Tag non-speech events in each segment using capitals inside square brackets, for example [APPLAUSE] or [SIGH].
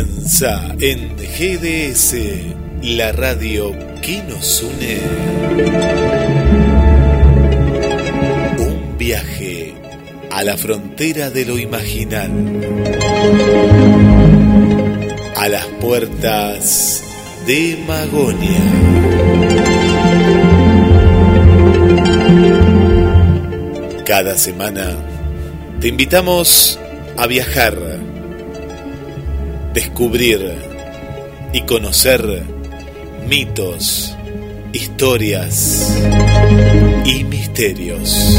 comienza en GDS, la radio que nos une. Un viaje a la frontera de lo imaginal. A las puertas de Magonia. Cada semana te invitamos a viajar, descubrir y conocer mitos, historias y misterios.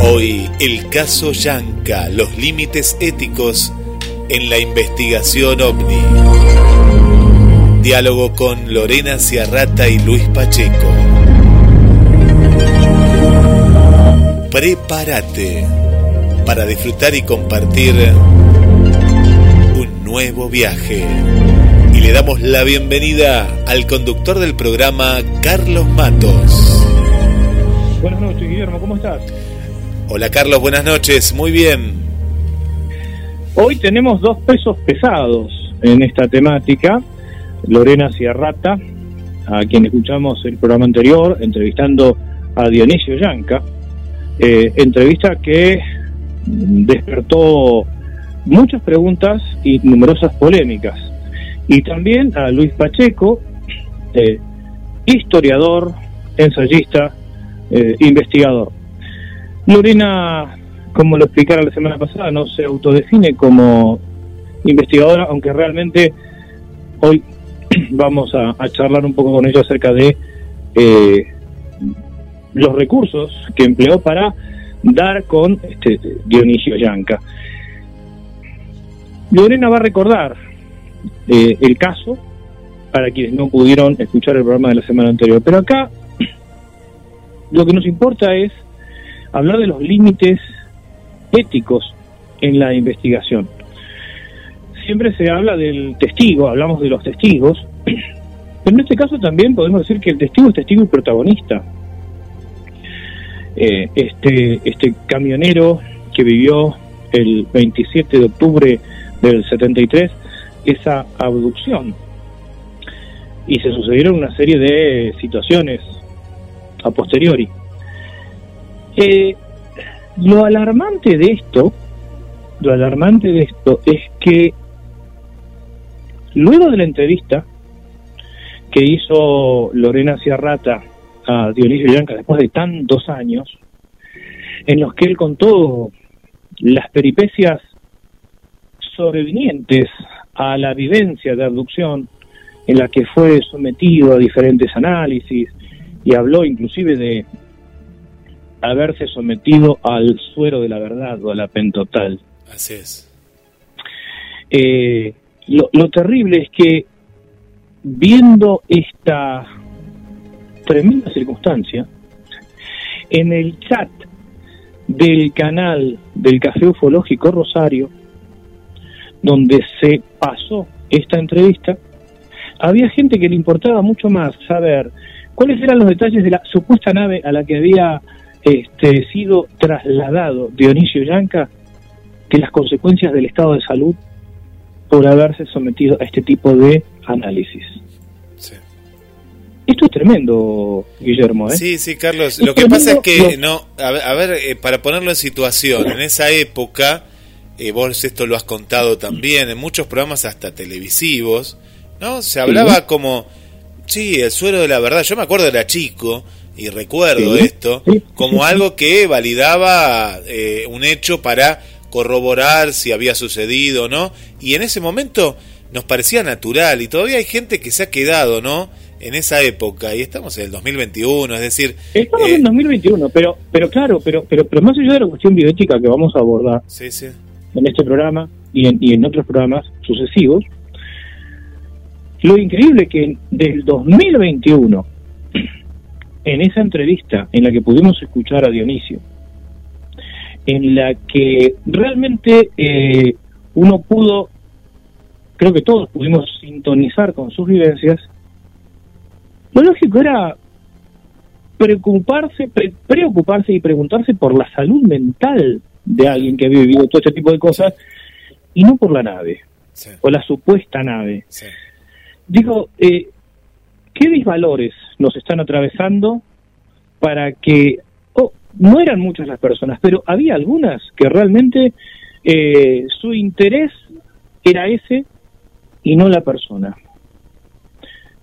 Hoy el caso Yanka, los límites éticos en la investigación ovni. Diálogo con Lorena Ciarrata y Luis Pacheco. Prepárate para disfrutar y compartir un nuevo viaje. Y le damos la bienvenida al conductor del programa, Carlos Matos. Buenas noches, Guillermo, ¿cómo estás? Hola Carlos, buenas noches, muy bien. Hoy tenemos dos pesos pesados en esta temática. Lorena Ciarrata, a quien escuchamos el programa anterior, entrevistando a Dionisio Yanca, eh, entrevista que despertó muchas preguntas y numerosas polémicas. Y también a Luis Pacheco, eh, historiador, ensayista, eh, investigador. Lorena, como lo explicara la semana pasada, no se autodefine como investigadora, aunque realmente hoy [CLEARS THROAT] vamos a, charlar un poco con ella acerca de eh, los recursos que empleó para dar con este, Dionisio Yanca. Lorena va a recordar eh, el caso para quienes no pudieron escuchar el programa de la semana anterior. Pero acá [CLEARS THROAT] lo que nos importa es hablar de los límites éticos en la investigación. Siempre se habla del testigo, hablamos de los testigos, [CLEARS THROAT] pero en este caso también podemos decir que el testigo es testigo y protagonista. Eh, este, este camionero que vivió el 27 de octubre del 73 esa abducción y se sucedieron una serie de situaciones a posteriori. Eh, lo alarmante de esto, lo alarmante de esto es que luego de la entrevista que hizo Lorena Ciarrata a Dionisio Yanca después de tantos años, en los que él contó las peripecias sobrevinientes a la vivencia de abducción, en la que fue sometido a diferentes análisis y habló inclusive de haberse sometido al suero de la verdad o a la pentotal. Así es. Eh, lo, lo terrible es que viendo esta tremenda circunstancia, en el chat del canal del Café Ufológico Rosario, donde se pasó esta entrevista, había gente que le importaba mucho más saber cuáles eran los detalles de la supuesta nave a la que había este, sido trasladado Dionisio Yanca que las consecuencias del estado de salud por haberse sometido a este tipo de análisis. Esto es tremendo, Guillermo. ¿eh? Sí, sí, Carlos. lo que pasa es que, no, a ver, eh, para ponerlo en situación, en esa época, eh, vos esto lo has contado también, en muchos programas hasta televisivos, ¿no? Se hablaba como, sí, el suero de la verdad. Yo me acuerdo, era chico, y recuerdo esto, como algo que validaba eh, un hecho para corroborar si había sucedido, ¿no? Y en ese momento nos parecía natural, y todavía hay gente que se ha quedado, ¿no? En esa época y estamos en el 2021, es decir... Estamos en 2021, pero pero claro, pero, pero pero más allá de la cuestión bioética que vamos a abordar en este programa y en, y en otros programas sucesivos, lo increíble que del 2021, en esa entrevista en la que pudimos escuchar a Dionisio, en la que realmente eh, uno pudo, creo que todos pudimos sintonizar con sus vivencias, lo lógico era preocuparse, preocuparse y preguntarse por la salud mental de alguien que había vivido todo este tipo de cosas, y no por la nave, o la supuesta nave. Digo, eh, ¿qué disvalores nos están atravesando para que, oh, no eran muchas las personas, pero había algunas que realmente eh, su interés era ese y no la persona.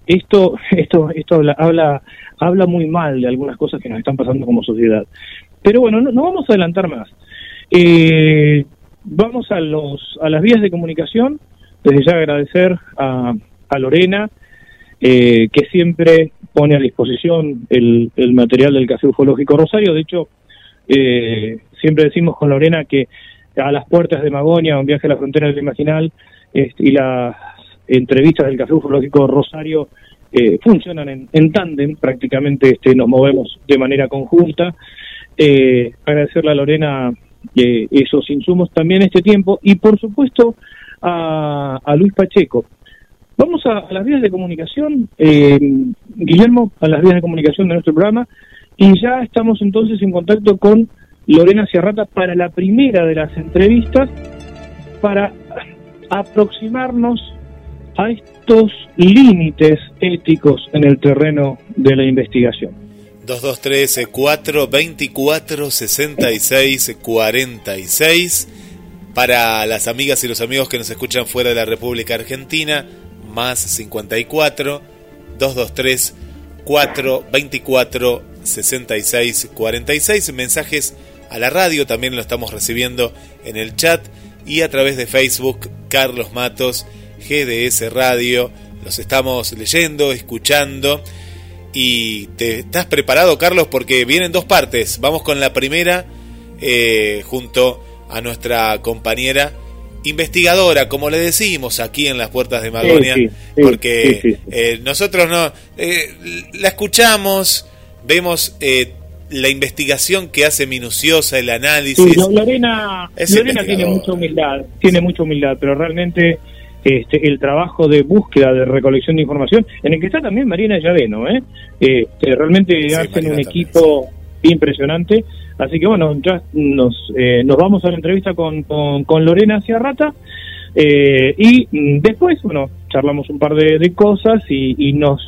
[LAUGHS] Esto, esto, esto habla, habla, muy mal de algunas cosas que nos están pasando como sociedad. Pero bueno, no, vamos a adelantar más. Eh, vamos a los a las vías de comunicación. Desde ya agradecer a, a Lorena, eh, que siempre pone a disposición el, el, material del Café Ufológico Rosario. De hecho, eh, siempre decimos con Lorena que a las puertas de Magonia, un viaje a la frontera del imaginal, este, y las entrevistas del Café Ufológico Rosario eh, funcionan en, en tándem, prácticamente este, nos movemos de manera conjunta. Eh, agradecerle a Lorena eh, esos insumos también este tiempo y por supuesto a, a Luis Pacheco. Vamos a, las vías de comunicación, eh, Guillermo, a las vías de comunicación de nuestro programa y ya estamos entonces en contacto con Lorena Ciarrata para la primera de las entrevistas para aproximarnos a estos límites éticos en el terreno de la investigación. 2213 424 66 46 para las amigas y los amigos que nos escuchan fuera de la República Argentina, más 54 223 424 66 46 mensajes a la radio, también lo estamos recibiendo en el chat y a través de Facebook, Carlos Matos, GDS Radio. Los estamos leyendo, escuchando. Y te estás preparado, Carlos, porque vienen dos partes. Vamos con la primera, eh, junto a nuestra compañera investigadora, como le decimos aquí en las puertas de Magonia, porque eh, nosotros no eh, la escuchamos, vemos la investigación que hace minuciosa, el análisis. Lorena, Lorena tiene mucha humildad, tiene mucha humildad, pero realmente este, el trabajo de búsqueda, de recolección de información, en el que está también Marina Llaveno, ¿eh? Este, realmente hacen un equipo impresionante. Así que bueno, ya nos, eh, nos vamos a la entrevista con, con, Lorena Ciarrata eh, y después, bueno, charlamos un par de, cosas y, y nos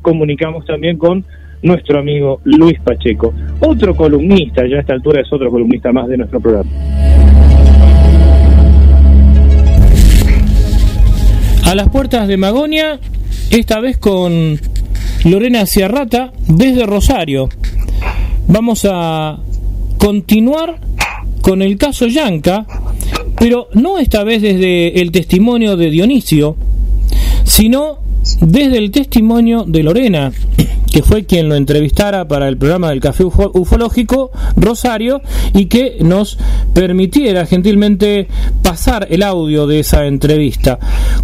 comunicamos también con nuestro amigo Luis Pacheco, otro columnista, ya a esta altura es otro columnista más de nuestro programa. A las puertas de Magonia, esta vez con Lorena Ciarrata desde Rosario. Vamos a continuar con el caso Yanca, pero no esta vez desde el testimonio de Dionisio, sino desde el testimonio de Lorena, que fue quien lo entrevistara para el programa del Café Ufológico Rosario y que nos permitiera gentilmente pasar el audio de esa entrevista.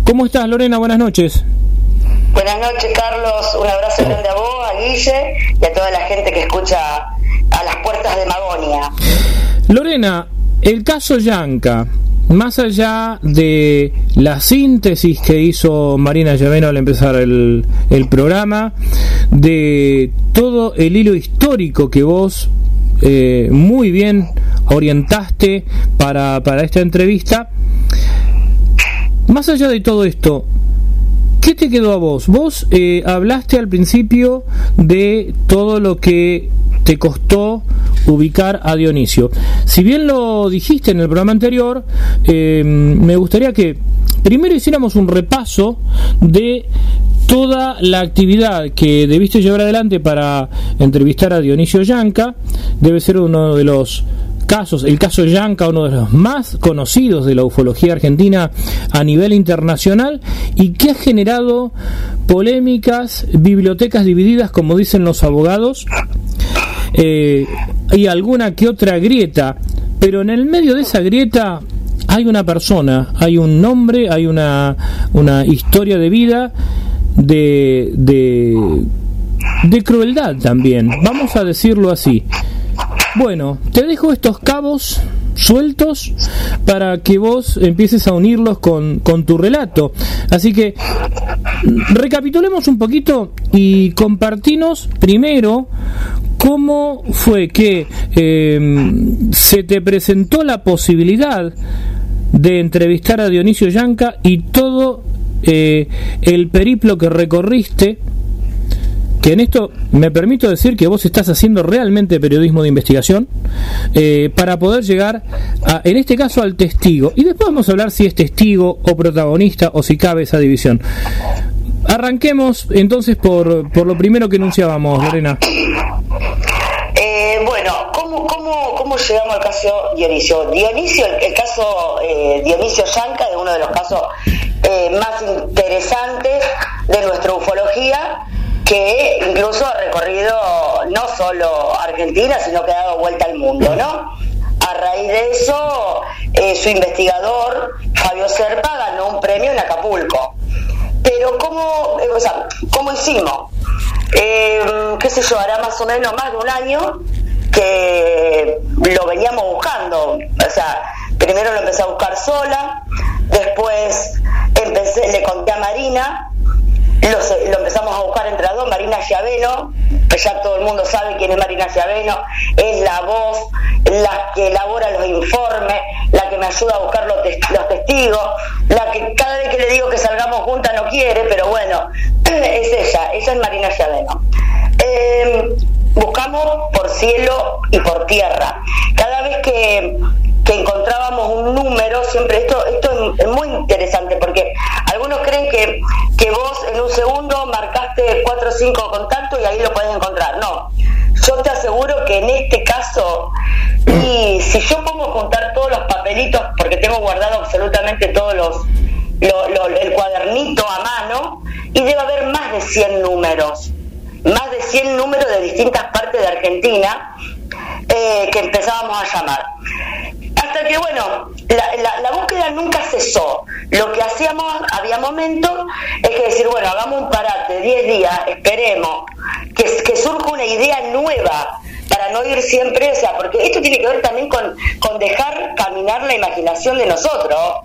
¿Cómo estás, Lorena? Buenas noches. Buenas noches, Carlos. Un abrazo grande a vos, a Guille y a toda la gente que escucha a las puertas de Magonia. Lorena, el caso Yanca más allá de la síntesis que hizo Marina Llaveno al empezar el, programa, de todo el hilo histórico que vos eh, muy bien orientaste para, para esta entrevista, más allá de todo esto, ¿Qué te quedó a vos? Vos eh, hablaste al principio de todo lo que te costó ubicar a Dionisio. Si bien lo dijiste en el programa anterior, eh, me gustaría que primero hiciéramos un repaso de toda la actividad que debiste llevar adelante para entrevistar a Dionisio Yanca. Debe ser uno de los casos, el caso Yanca, uno de los más conocidos de la ufología argentina a nivel internacional y que ha generado polémicas, bibliotecas divididas, como dicen los abogados, eh, y alguna que otra grieta, pero en el medio de esa grieta hay una persona, hay un nombre, hay una, una historia de vida, de, de, de crueldad también, vamos a decirlo así. Bueno, te dejo estos cabos sueltos para que vos empieces a unirlos con, con tu relato. Así que recapitulemos un poquito y compartinos primero cómo fue que em, se te presentó la posibilidad de entrevistar a Dionisio Yanca y todo eh, el periplo que recorriste que en esto me permito decir que vos estás haciendo realmente periodismo de investigación eh, para poder llegar, a, en este caso, al testigo. Y después vamos a hablar si es testigo o protagonista o si cabe esa división. Arranquemos entonces por, por lo primero que enunciábamos, Lorena. Eh, bueno, ¿cómo, cómo, ¿cómo llegamos al caso Dionisio? Dionisio, el, caso eh, Dionisio Yanca es uno de los casos más interesantes de nuestra ufología que incluso ha recorrido no solo Argentina, sino que ha dado vuelta al mundo, ¿no? A raíz de eso, eh, su investigador, Fabio Serpa, ganó un premio en Acapulco. Pero ¿cómo, eh, ¿cómo hicimos? Eh, qué sé yo, hará más o menos más de un año que lo veníamos buscando. O sea, primero lo empecé a buscar sola, después empecé, le conté a Marina, lo, empezamos a buscar entre las dos, Marina Llaveno, que ya todo el mundo sabe quién es Marina Llaveno, es la voz, la que elabora los informes, la que me ayuda a buscar los, testigos, la que cada vez que le digo que salgamos juntas no quiere, pero bueno, [CLEARS THROAT] es ella, ella es Marina Llaveno. Eh, buscamos por cielo y por tierra. Cada vez que que encontrábamos un número, siempre esto, esto es muy interesante porque algunos creen que, que vos en un segundo marcaste cuatro o cinco contactos y ahí lo puedes encontrar. No, yo te aseguro que en este caso, y si yo pongo juntar todos los papelitos, porque tengo guardado absolutamente todos los, el cuadernito a mano, y debe haber más de 100 números, más de 100 números de distintas partes de Argentina eh, que empezábamos a llamar. Hasta que, bueno, la, búsqueda nunca cesó. Lo que hacíamos, había momentos, es que decir, bueno, hagamos un parate, 10 días, esperemos, que, surja una idea nueva para no ir siempre, o sea, porque esto tiene que ver también con, con dejar caminar la imaginación de nosotros,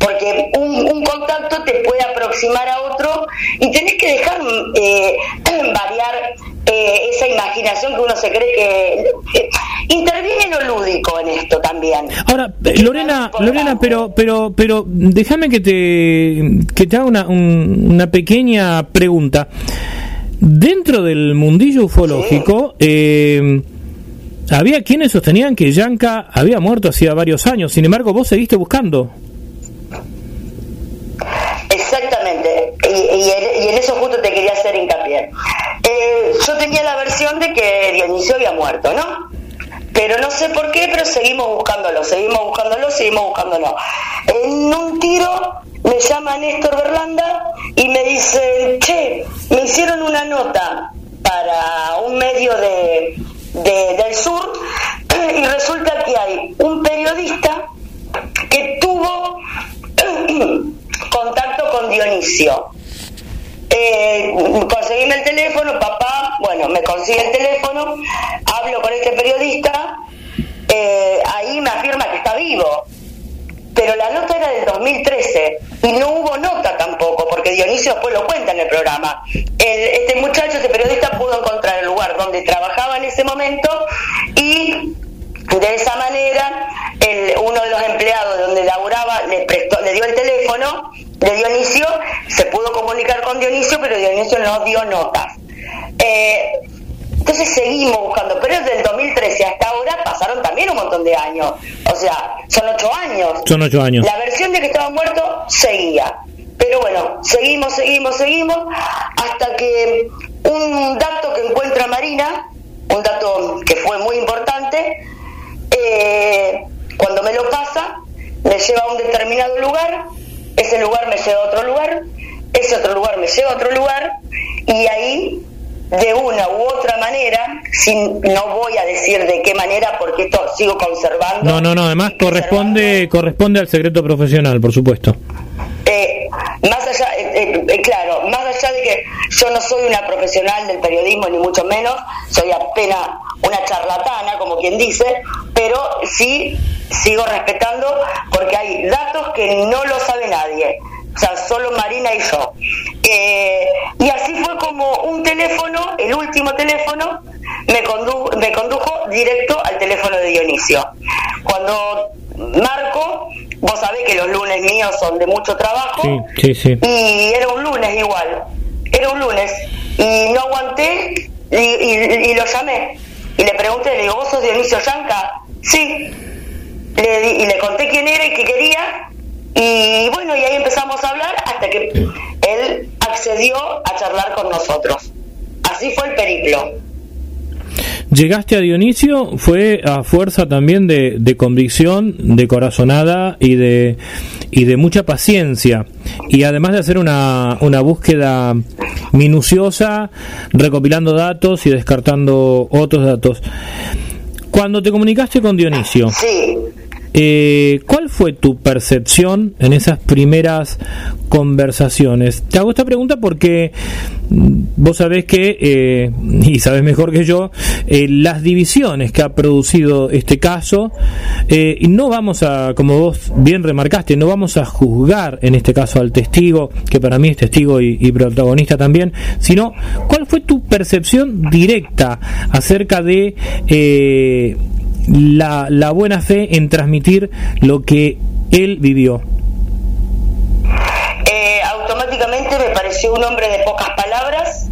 porque un, contacto te puede aproximar a otro y tenés que dejar eh, [CLEARS THROAT] variar eh, esa imaginación que uno se cree que, interviene lo lúdico en esto también. Ahora, Lorena, Lorena, pero pero pero déjame que te que te haga una, una pequeña pregunta. Dentro del mundillo ufológico, eh, había quienes sostenían que Yanka había muerto hacía varios años. Sin embargo, vos seguiste buscando. Y, en eso justo te quería hacer hincapié. Eh, yo tenía la versión de que Dionisio había muerto, ¿no? Pero no sé por qué, pero seguimos buscándolo, seguimos buscándolo, seguimos buscándolo. En un tiro me llama Néstor Berlanda y me dice, che, me hicieron una nota para un medio de, del sur [CLEARS THROAT] y resulta que hay un periodista que tuvo [CLEARS THROAT] contacto con Dionisio. Eh, conseguíme el teléfono, papá, bueno, me consigue el teléfono, hablo con este periodista, eh, ahí me afirma que está vivo. Pero la nota era del 2013 y no hubo nota tampoco, porque Dionisio después lo cuenta en el programa. este muchacho, este periodista, pudo encontrar el lugar donde trabajaba en ese momento y de esa manera, el, uno de los empleados donde laburaba le, prestó, le dio el teléfono de Dionisio, se pudo comunicar con Dionisio, pero Dionisio no dio notas. Eh, entonces seguimos buscando, pero desde el 2013 hasta ahora pasaron también un montón de años. O sea, son ocho años. Son ocho años. La versión de que estaba muerto seguía. Pero bueno, seguimos, seguimos, seguimos, hasta que un dato que encuentra Marina, un dato que fue muy importante, eh, cuando me lo pasa, me lleva a un determinado lugar, ese lugar me lleva a otro lugar, ese otro lugar me lleva a otro lugar, y ahí, de una u otra manera, sin, no voy a decir de qué manera, porque esto sigo conservando. No, no, no, además corresponde, corresponde al secreto profesional, por supuesto. Eh, más allá, eh, eh, claro, más allá de que yo no soy una profesional del periodismo, ni mucho menos, soy apenas una charlatana, como quien dice, pero sí sigo respetando porque hay datos que no lo sabe nadie. O sea, solo Marina y yo. Eh, y así fue como un teléfono, el último teléfono, me, me condujo directo al teléfono de Dionisio. Cuando marco, vos sabés que los lunes míos son de mucho trabajo, y era un lunes igual, era un lunes, y no aguanté y, lo llamé. Y le pregunté, le digo, ¿vos sos Dionisio Yanca? Sí. Le, y le conté quién era y qué quería. Y bueno, y ahí empezamos a hablar hasta que él accedió a charlar con nosotros. Así fue el periplo. Llegaste a Dionisio fue a fuerza también de, de, convicción, de corazonada y de, y de mucha paciencia. Y además de hacer una, una búsqueda minuciosa, recopilando datos y descartando otros datos. Cuando te comunicaste con Dionisio, sí. Eh, ¿Cuál fue tu percepción en esas primeras conversaciones? Te hago esta pregunta porque mm, vos sabés que, eh, [LAUGHS] y sabés mejor que yo, eh, las divisiones que ha producido este caso, y no vamos a, como vos bien remarcaste, no vamos a juzgar en este caso al testigo, que para mí es testigo y, y protagonista también, sino cuál fue tu percepción directa acerca de la, la buena fe en transmitir lo que él vivió? Eh, automáticamente me pareció un hombre de pocas palabras,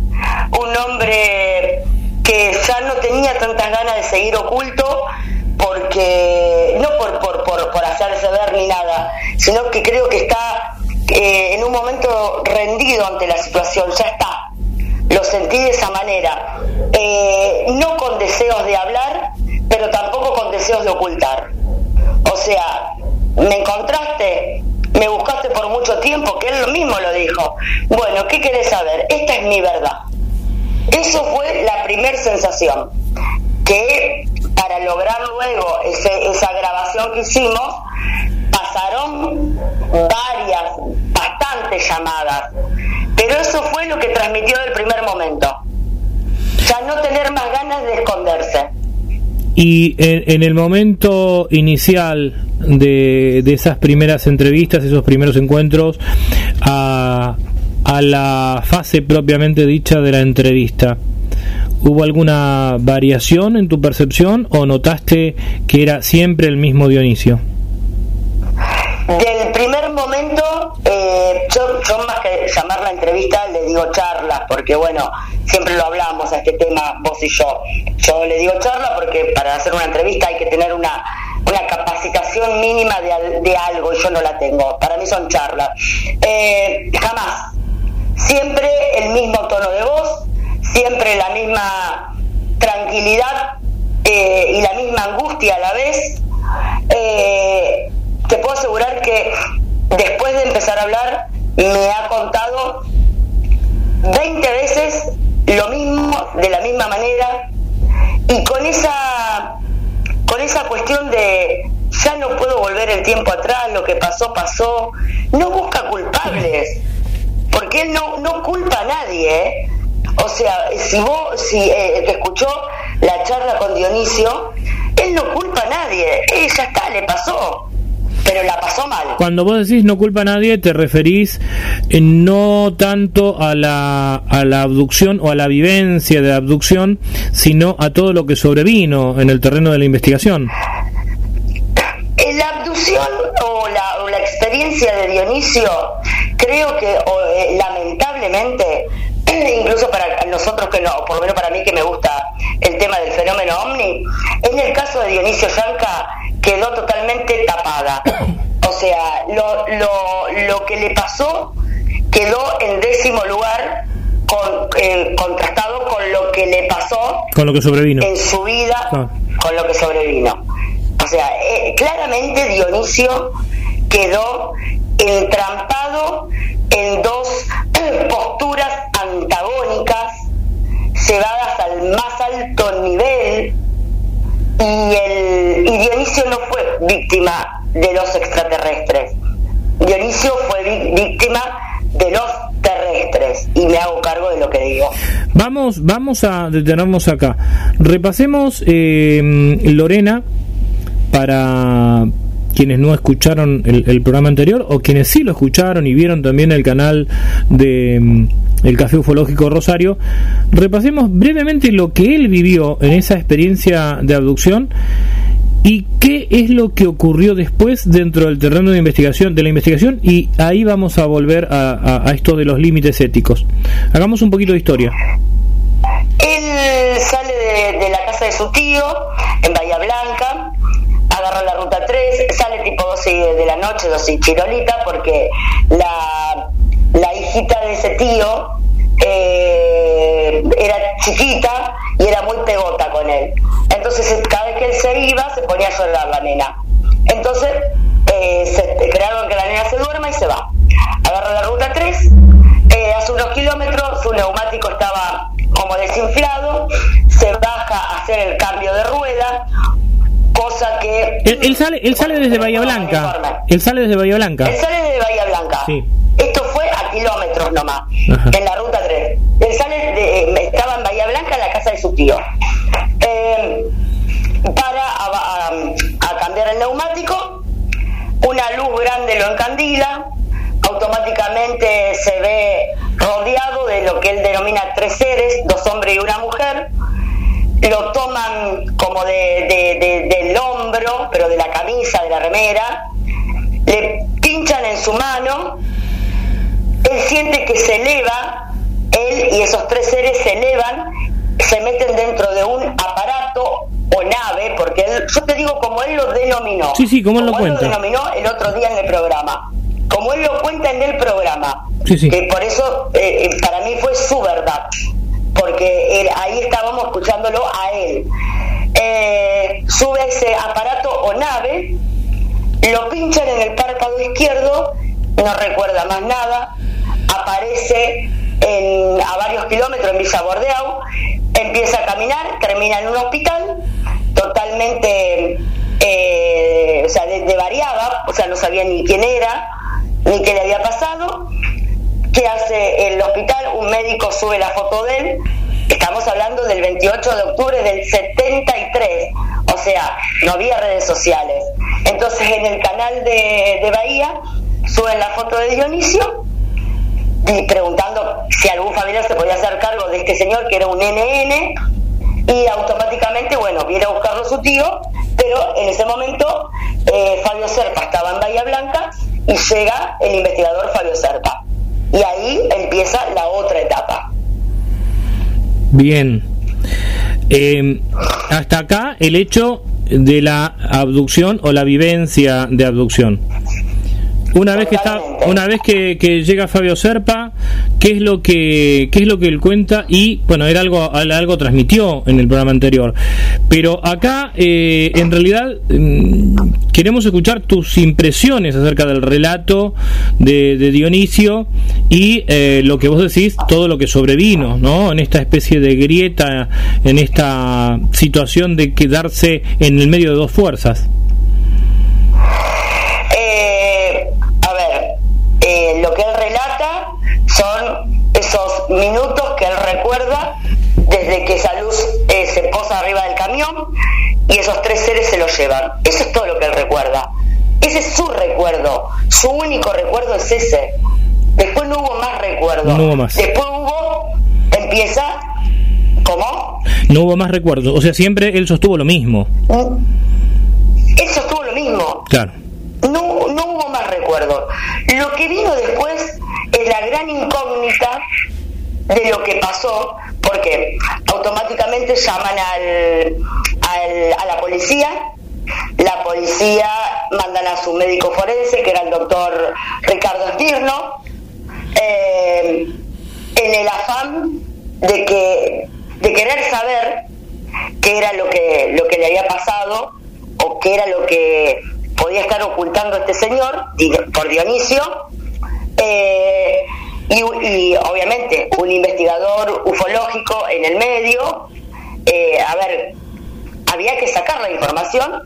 un hombre que ya no tenía tantas ganas de seguir oculto, porque no por, por, por, por hacerse ver ni nada, sino que creo que está eh, en un momento rendido ante la situación, ya está. Lo sentí de esa manera, eh, no con deseos de hablar, pero tampoco con deseos de ocultar. O sea, me encontraste, me buscaste por mucho tiempo, que él mismo lo dijo. Bueno, ¿qué querés saber? Esta es mi verdad. Eso fue la primera sensación, que para lograr luego esa grabación que hicimos, pasaron varias, bastantes llamadas, pero eso fue lo que transmitió del primer momento. Ya no tener más ganas de esconderse. Y en, el momento inicial de, de, esas primeras entrevistas, esos primeros encuentros, a, a la fase propiamente dicha de la entrevista, ¿hubo alguna variación en tu percepción o notaste que era siempre el mismo Dionisio? Del primer momento, eh, yo, yo, más que llamar la entrevista le digo charla, porque bueno, siempre lo hablamos a este tema vos y yo. Yo le digo charla porque para hacer una entrevista hay que tener una, una capacitación mínima de, de algo y yo no la tengo. Para mí son charlas. Eh, jamás. Siempre el mismo tono de voz, siempre la misma tranquilidad eh, y la misma angustia a la vez. Eh, te puedo asegurar que después de empezar a hablar me ha contado 20 veces lo mismo, de la misma manera, y con esa, con esa cuestión de ya no puedo volver el tiempo atrás, lo que pasó, pasó, no busca culpables, porque él no, no culpa a nadie, ¿eh? O sea, si vos, si eh, te escuchó la charla con Dionisio, él no culpa a nadie, él ya está, le pasó pero la pasó mal. Cuando vos decís no culpa a nadie, te referís eh, no tanto a la, a la abducción o a la vivencia de la abducción, sino a todo lo que sobrevino en el terreno de la investigación. La abducción o la, o la experiencia de Dionisio, creo que eh, lamentablemente, [CLEARS THROAT] incluso para nosotros que no, por lo menos para mí que me gusta el tema del fenómeno ovni, en el caso de Dionisio Yanca, quedó totalmente tapada. O sea, lo, lo, lo que le pasó quedó en décimo lugar con, eh, contrastado con lo que le pasó con lo que sobrevino en su vida ah. con lo que sobrevino o sea eh, claramente Dionisio quedó entrampado en dos [CLEARS THROAT] posturas antagónicas llevadas al más alto nivel y, el, y Dionisio no fue víctima de los extraterrestres. Dionisio fue víctima de los terrestres y me hago cargo de lo que digo. Vamos, vamos a detenernos acá. Repasemos, eh, Lorena, para quienes no escucharon el, programa anterior o quienes sí lo escucharon y vieron también el canal de mm, el Café Ufológico Rosario, repasemos brevemente lo que él vivió en esa experiencia de abducción y qué es lo que ocurrió después dentro del terreno de investigación de la investigación y ahí vamos a volver a, esto de los límites éticos. Hagamos un poquito de historia. Él sale de, la casa de su tío en Bahía Blanca, agarra la ruta 3, sale tipo 12 de la noche, 12 chirolita, porque la, hijita de ese tío eh, era chiquita y era muy pegota con él. Entonces, cada vez que él se iba, se ponía a llorar la nena. Entonces, eh, crearon que la nena se duerma y se va. Agarra la ruta 3, eh, hace unos kilómetros, su neumático estaba como desinflado, se baja a hacer el cambio de rueda, cosa que... Él, sale, él sale desde Bahía Blanca. Él sale desde Bahía Blanca. Él sale desde Bahía Blanca. Sí. Esto fue a kilómetros nomás, en la ruta 3. Él sale de, estaba en Bahía Blanca, en la casa de su tío. Eh, para a, cambiar el neumático, una luz grande lo encandila, automáticamente se ve rodeado de lo que él denomina tres seres, dos hombres y una mujer, lo toman como de, del hombro, pero de la camisa, de la remera, le pinchan en su mano, él siente que se eleva, él y esos tres seres se elevan, se meten dentro de un aparato o nave, porque él, yo te digo como él lo denominó. Sí, sí, como él lo cuenta. lo denominó el otro día en el programa. Como él lo cuenta en el programa. Que por eso eh, eh, para mí fue su verdad. Porque ahí estábamos escuchándolo a él. Eh, sube ese aparato o nave, lo pinchan en el párpado izquierdo, no recuerda más nada, aparece a varios kilómetros en Villa Bordeaux, empieza a caminar, termina en un hospital, totalmente, eh, o sea, de, variaba, o sea, no sabía ni quién era, ni qué le había pasado. ¿Qué hace el hospital? Un médico sube la foto de él. Estamos hablando del 28 de octubre del 73, o sea, no había redes sociales. Entonces en el canal de, de Bahía suben la foto de Dionisio y preguntando si algún familiar se podía hacer cargo de este señor que era un NN y automáticamente, bueno, viene a buscarlo su tío, pero en ese momento eh, Fabio Serpa estaba en Bahía Blanca y llega el investigador Fabio Serpa. Y ahí empieza la otra etapa. Bien. Eh, hasta acá el hecho de la abducción o la vivencia de abducción. Una vez que está, una vez que, llega Fabio Serpa, ¿qué es lo que qué es lo que él cuenta? Y bueno, era algo algo transmitió en el programa anterior, pero acá eh, en realidad mm, queremos escuchar tus impresiones acerca del relato de, Dionisio y eh, lo que vos decís, todo lo que sobrevino, ¿no? En esta especie de grieta, en esta situación de quedarse en el medio de dos fuerzas. lo que él relata son esos minutos que él recuerda desde que esa luz eh, se posa arriba del camión y esos tres seres se lo llevan. Eso es todo lo que él recuerda. Ese es su recuerdo. Su único recuerdo es ese. Después no hubo más recuerdo. No hubo más. Después hubo, empieza, ¿cómo? No hubo más recuerdo. O sea, siempre él sostuvo lo mismo. Él sostuvo lo mismo. Claro no, no hubo más recuerdos. Lo que vino después es la gran incógnita de lo que pasó, porque automáticamente llaman al, a la policía, la policía mandan a su médico forense, que era el doctor Ricardo Estirno, eh, en el afán de que de querer saber qué era lo que lo que le había pasado o qué era lo que podía estar ocultando este señor por Dionisio. Eh, y, obviamente un investigador ufológico en el medio, eh, a ver, había que sacar la información,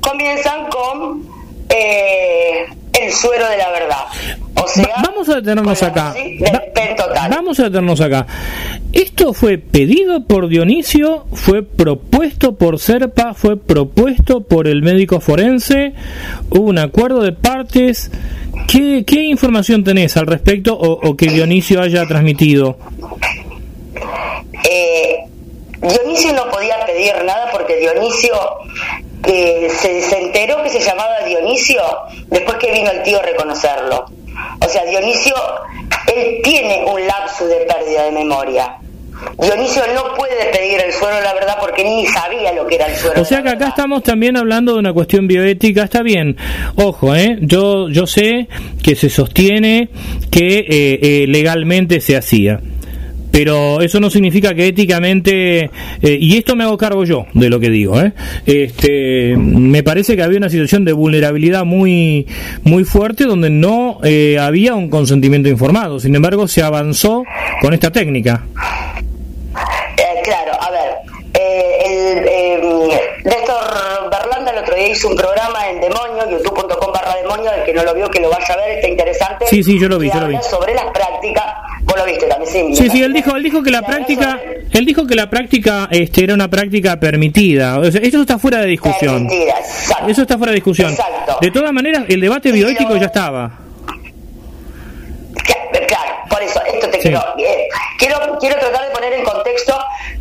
comienzan con eh, el suero de la verdad. O sea, vamos a detenernos acá. vamos a detenernos acá. ¿Esto fue pedido por Dionisio? ¿Fue propuesto por Serpa? ¿Fue propuesto por el médico forense? ¿Hubo un acuerdo de partes? ¿Qué, información tenés al respecto o, que Dionisio haya transmitido? Eh, Dionisio no podía pedir nada porque Dionisio eh, se, se enteró que se llamaba Dionisio después que vino el tío a reconocerlo. O sea, Dionisio, él tiene un lapso de pérdida de memoria. Dionisio no puede pedir el suero, la verdad, porque ni sabía lo que era el suero. O sea que acá estamos también hablando de una cuestión bioética, está bien. Ojo, ¿eh? yo, yo sé que se sostiene que eh, eh, legalmente se hacía pero eso no significa que éticamente eh, y esto me hago cargo yo de lo que digo ¿eh? este me parece que había una situación de vulnerabilidad muy muy fuerte donde no eh, había un consentimiento informado sin embargo se avanzó con esta técnica Eh, claro, a ver, eh, el, eh, Néstor Berlanda el otro día hizo un programa en Demonio, youtube.com barra Demonio, el que no lo vio que lo vaya a ver, está interesante. Sí, sí, yo lo vi, yo lo vi. sobre las prácticas, vos lo viste también, sí. Sí, sí, él dijo, él dijo que la práctica, sobre- él dijo que la práctica este, era una práctica permitida. O sea, eso está fuera de discusión. Permitida, exacto. Eso está fuera de discusión. Exacto. De todas maneras, el debate Y bioético lo- ya estaba. Cla- Claro, por eso, esto te Sí. quiero, eh, quiero. Quiero tratar de poner en contexto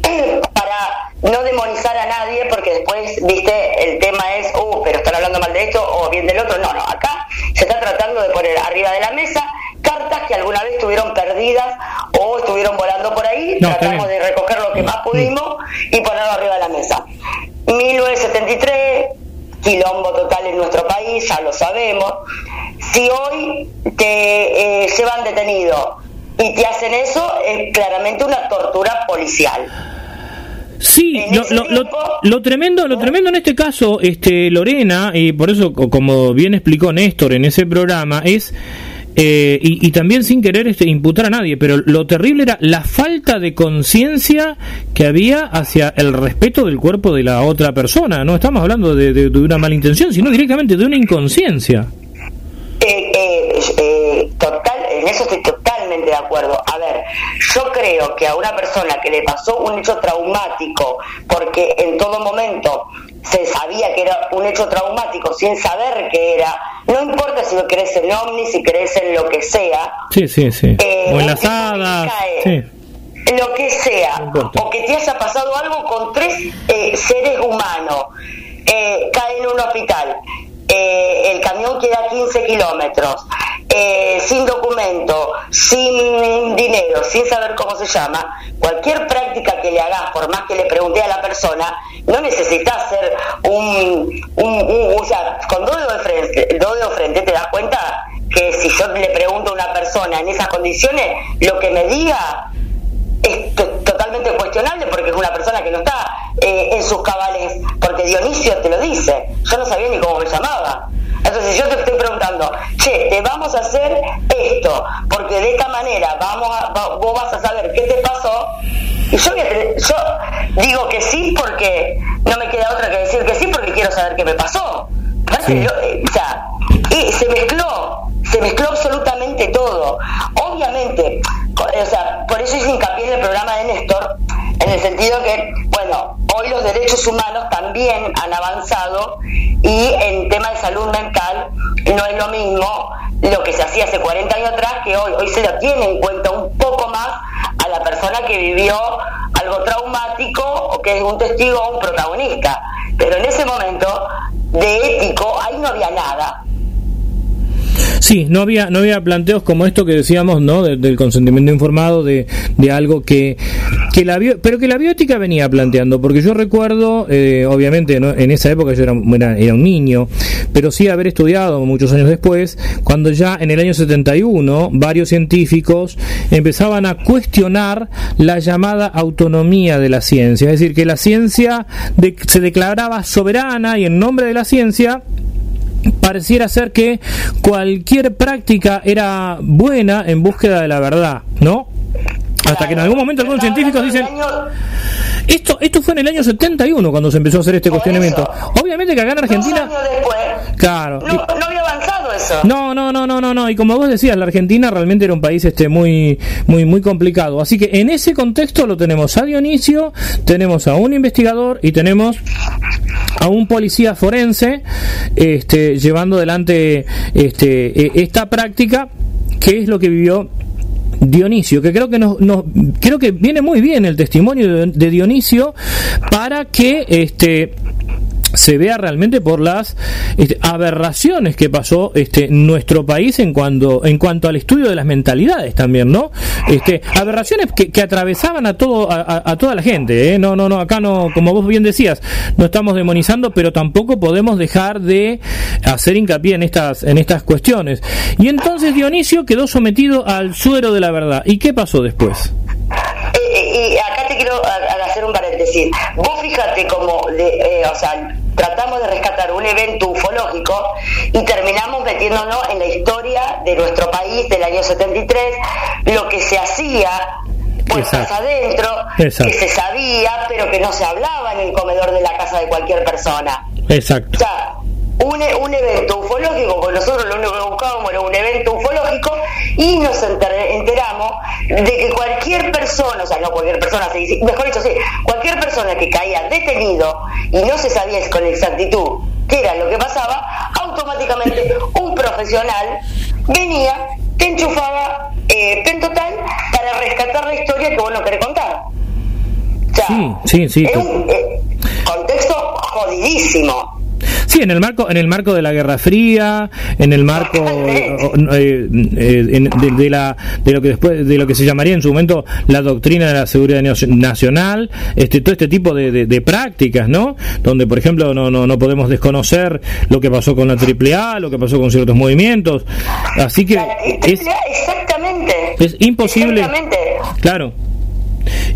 eh, para no demonizar a nadie, porque después, viste, el tema es, uh, pero están hablando mal de esto o bien del otro. No, no, acá se está tratando de poner arriba de la mesa cartas que alguna vez estuvieron perdidas o estuvieron volando por ahí. No, Tratamos de recoger lo que más pudimos y ponerlo arriba de la mesa. 1973, quilombo total en nuestro país, ya lo sabemos. Si hoy te eh, llevan detenido y te hacen eso, es claramente una tortura policial. Sí, lo, lo, lo- lo tremendo, lo tremendo en este caso, este Lorena, y por eso, co- como bien explicó Néstor en ese programa, es eh, y, y también sin querer este, imputar a nadie, pero lo terrible era la falta de conciencia que había hacia el respeto del cuerpo de la otra persona. No estamos hablando de, de- de una mala intención, sino directamente de una inconsciencia. Eh, eh, eh, total, en eso estoy totalmente de acuerdo. A ver, yo creo que a una persona que le pasó un hecho traumático, porque en todo momento se sabía que era un hecho traumático sin saber que era, no importa si crees en ovni, si crees en lo que sea, Sí, sí, sí. Eh, o en las hadas. Sí. lo que sea, No o que te haya pasado algo con tres eh, seres humanos, eh, cae en un hospital, eh, el camión queda a 15 kilómetros, eh, sin documento, sin dinero, sin saber cómo se llama, cualquier práctica que le hagas, por más que le pregunte a la persona, no necesitas hacer un, un, un- o sea, con dos dedos de frente, dos dedos de frente te das cuenta que si yo le pregunto a una persona en esas condiciones, lo que me diga es cuestionable porque es una persona que no está eh, en sus cabales, porque Dionisio te lo dice, yo no sabía ni cómo me llamaba. Entonces yo te estoy preguntando, che, te vamos a hacer esto, porque de esta manera vamos a, va- vos vas a saber qué te pasó. Y yo, yo digo que sí porque no me queda otra que decir que sí porque quiero saber qué me pasó. Aparte, Sí. yo, eh, o sea, y se mezcló, se mezcló absolutamente todo. Obviamente, o sea, por eso hice hincapié en el programa de Néstor, en el sentido que, bueno, hoy los derechos humanos también han avanzado y en tema de salud mental no es lo mismo lo que se hacía hace 40 años atrás que hoy. Hoy se lo tiene en cuenta un poco más a la persona que vivió algo traumático o que es un testigo o un protagonista. Pero en ese momento de ético ahí no había nada. Sí, no había, no había planteos como esto que decíamos, ¿no? De- del consentimiento informado, de, de algo que, que la bio- pero que la bioética venía planteando, porque yo recuerdo, eh, obviamente, ¿no? en esa época yo era, era, era un niño, pero sí haber estudiado muchos años después, cuando ya en el año 71 varios científicos empezaban a cuestionar la llamada autonomía de la ciencia, es decir, que la ciencia de- se declaraba soberana y en nombre de la ciencia pareciera ser que cualquier práctica era buena en búsqueda de la verdad, ¿no? Hasta que en algún momento algunos científicos dicen, esto esto fue en el año 71 cuando se empezó a hacer este Por cuestionamiento. eso. Obviamente que acá en Dos Argentina, años después, claro, no, no había avanzado No, no, no, no, no, no. Y como vos decías, la Argentina realmente era un país este muy, muy, muy complicado. Así que en ese contexto lo tenemos a Dionisio, tenemos a un investigador y tenemos a un policía forense este, llevando adelante este, e, esta práctica que es lo que vivió Dionisio, que creo que nos, creo que viene muy bien el testimonio de, Dionisio para que este se vea realmente por las este, aberraciones que pasó este nuestro país en cuanto en cuanto al estudio de las mentalidades también no este aberraciones que, que atravesaban a todo a, toda la gente ¿eh? no no no acá no como vos bien decías no estamos demonizando pero tampoco podemos dejar de hacer hincapié en estas en estas cuestiones y entonces Dionisio quedó sometido al suero de la verdad y qué pasó después eh, eh, y acá te quiero hacer un paréntesis. Vos fíjate como, de, o sea, tratamos de rescatar un evento ufológico y terminamos metiéndonos en la historia de nuestro país del año 73, lo que se hacía puertas adentro, que se sabía, pero que no se hablaba en el comedor de la casa de cualquier persona. Exacto. O sea, un, un evento ufológico, porque nosotros lo único que buscábamos era un evento ufológico y nos enteramos de que cualquier persona, o sea, no cualquier persona, mejor dicho, sí, cualquier persona que caía detenido y no se sabía con exactitud qué era lo que pasaba, automáticamente un profesional venía, te enchufaba eh, Pentotal para rescatar la historia que vos no querés contar. O sea, sí, sí, sí. Es un eh, contexto jodidísimo. Sí, en el marco, en el marco de la Guerra Fría, en el marco [LAUGHS] eh, eh, de, la, de lo que después, de lo que se llamaría en su momento la doctrina de la seguridad nacional, este, todo este tipo de, prácticas, ¿no? Donde, por ejemplo, no, no, no podemos desconocer lo que pasó con la AAA, lo que pasó con ciertos movimientos, así que es, exactamente, es imposible, claro